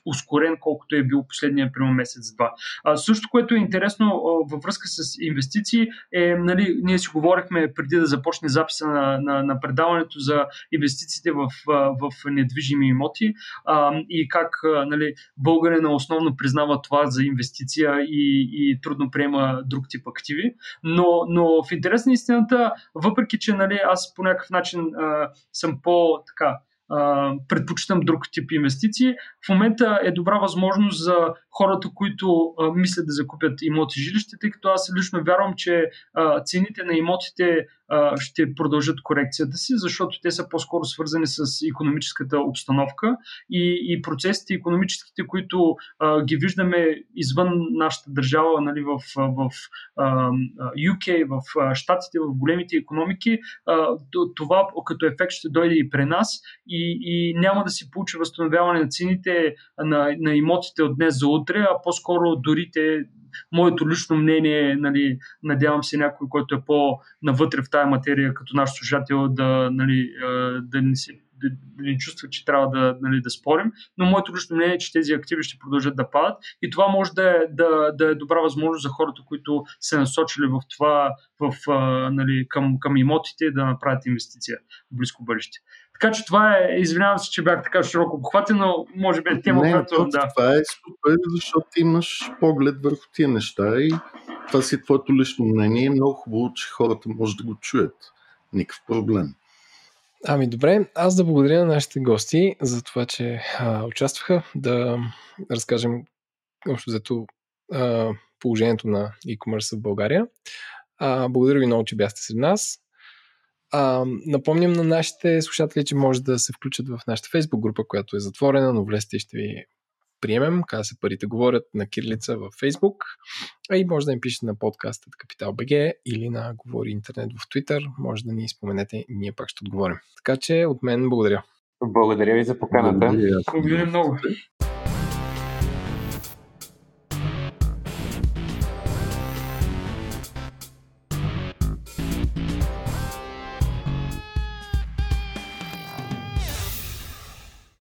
ускорен, колкото е бил последния примерно месец-два. Също, което е интересно във връзка с инвестиции е, нали, ние си говорихме преди да започне записа на, на, на предаването за инвестициите в, в недвижими имоти а, и как нали, българина основно признава това за инвестиция и, и трудно приема друг тип активи. Но, но в интерес на истината, въпреки че нали, аз по някакъв начин а, съм по-така предпочитам друг тип инвестиции. В момента е добра възможност за хората, които а, мислят да закупят имоти жилище, тъй като аз лично вярвам, че а, цените на имотите а, ще продължат корекцията си, защото те са по-скоро свързани с економическата обстановка и, и процесите економическите, които а, ги виждаме извън нашата държава, нали, в, в, а, UK, в Штатите, в големите економики, а, това като ефект ще дойде и при нас и, и няма да си получи възстановяване на цените на, на имотите от днес за утре, а по-скоро дори моето лично мнение, нали, надявам се някой, който е по-навътре в тая материя, като наш служател, да, нали, да, не си, да, да ни чувства, че трябва да, нали, да спорим, но моето лично мнение е, че тези активи ще продължат да падат и това може да е, да, да е добра възможност за хората, които се насочили в това, в, а, нали, към, към имотите да направят инвестиция в близко бъдеще. Така че това е, извинявам се, че бях така широко обхватен, но може би е тема, Не, която... Да. Това е супер, защото имаш поглед върху тия неща и това си е твоето лично мнение. Много хубаво, че хората може да го чуят. Никакъв проблем. Ами добре, аз да благодаря на нашите гости за това, че а, участваха, да разкажем общо взето положението на e-commerce в България. А, благодаря ви много, че бяхте сред нас. А, напомням на нашите слушатели, че може да се включат в нашата Facebook група, която е затворена, но влезте и ще ви приемем. Каза се парите говорят на Кирлица в Facebook. А и може да им пишете на подкаста Капитал БГ или на Говори Интернет в Twitter. Може да ни споменете и ние пак ще отговорим. Така че от мен благодаря. Благодаря ви за поканата. Благодаря. Благодаря много.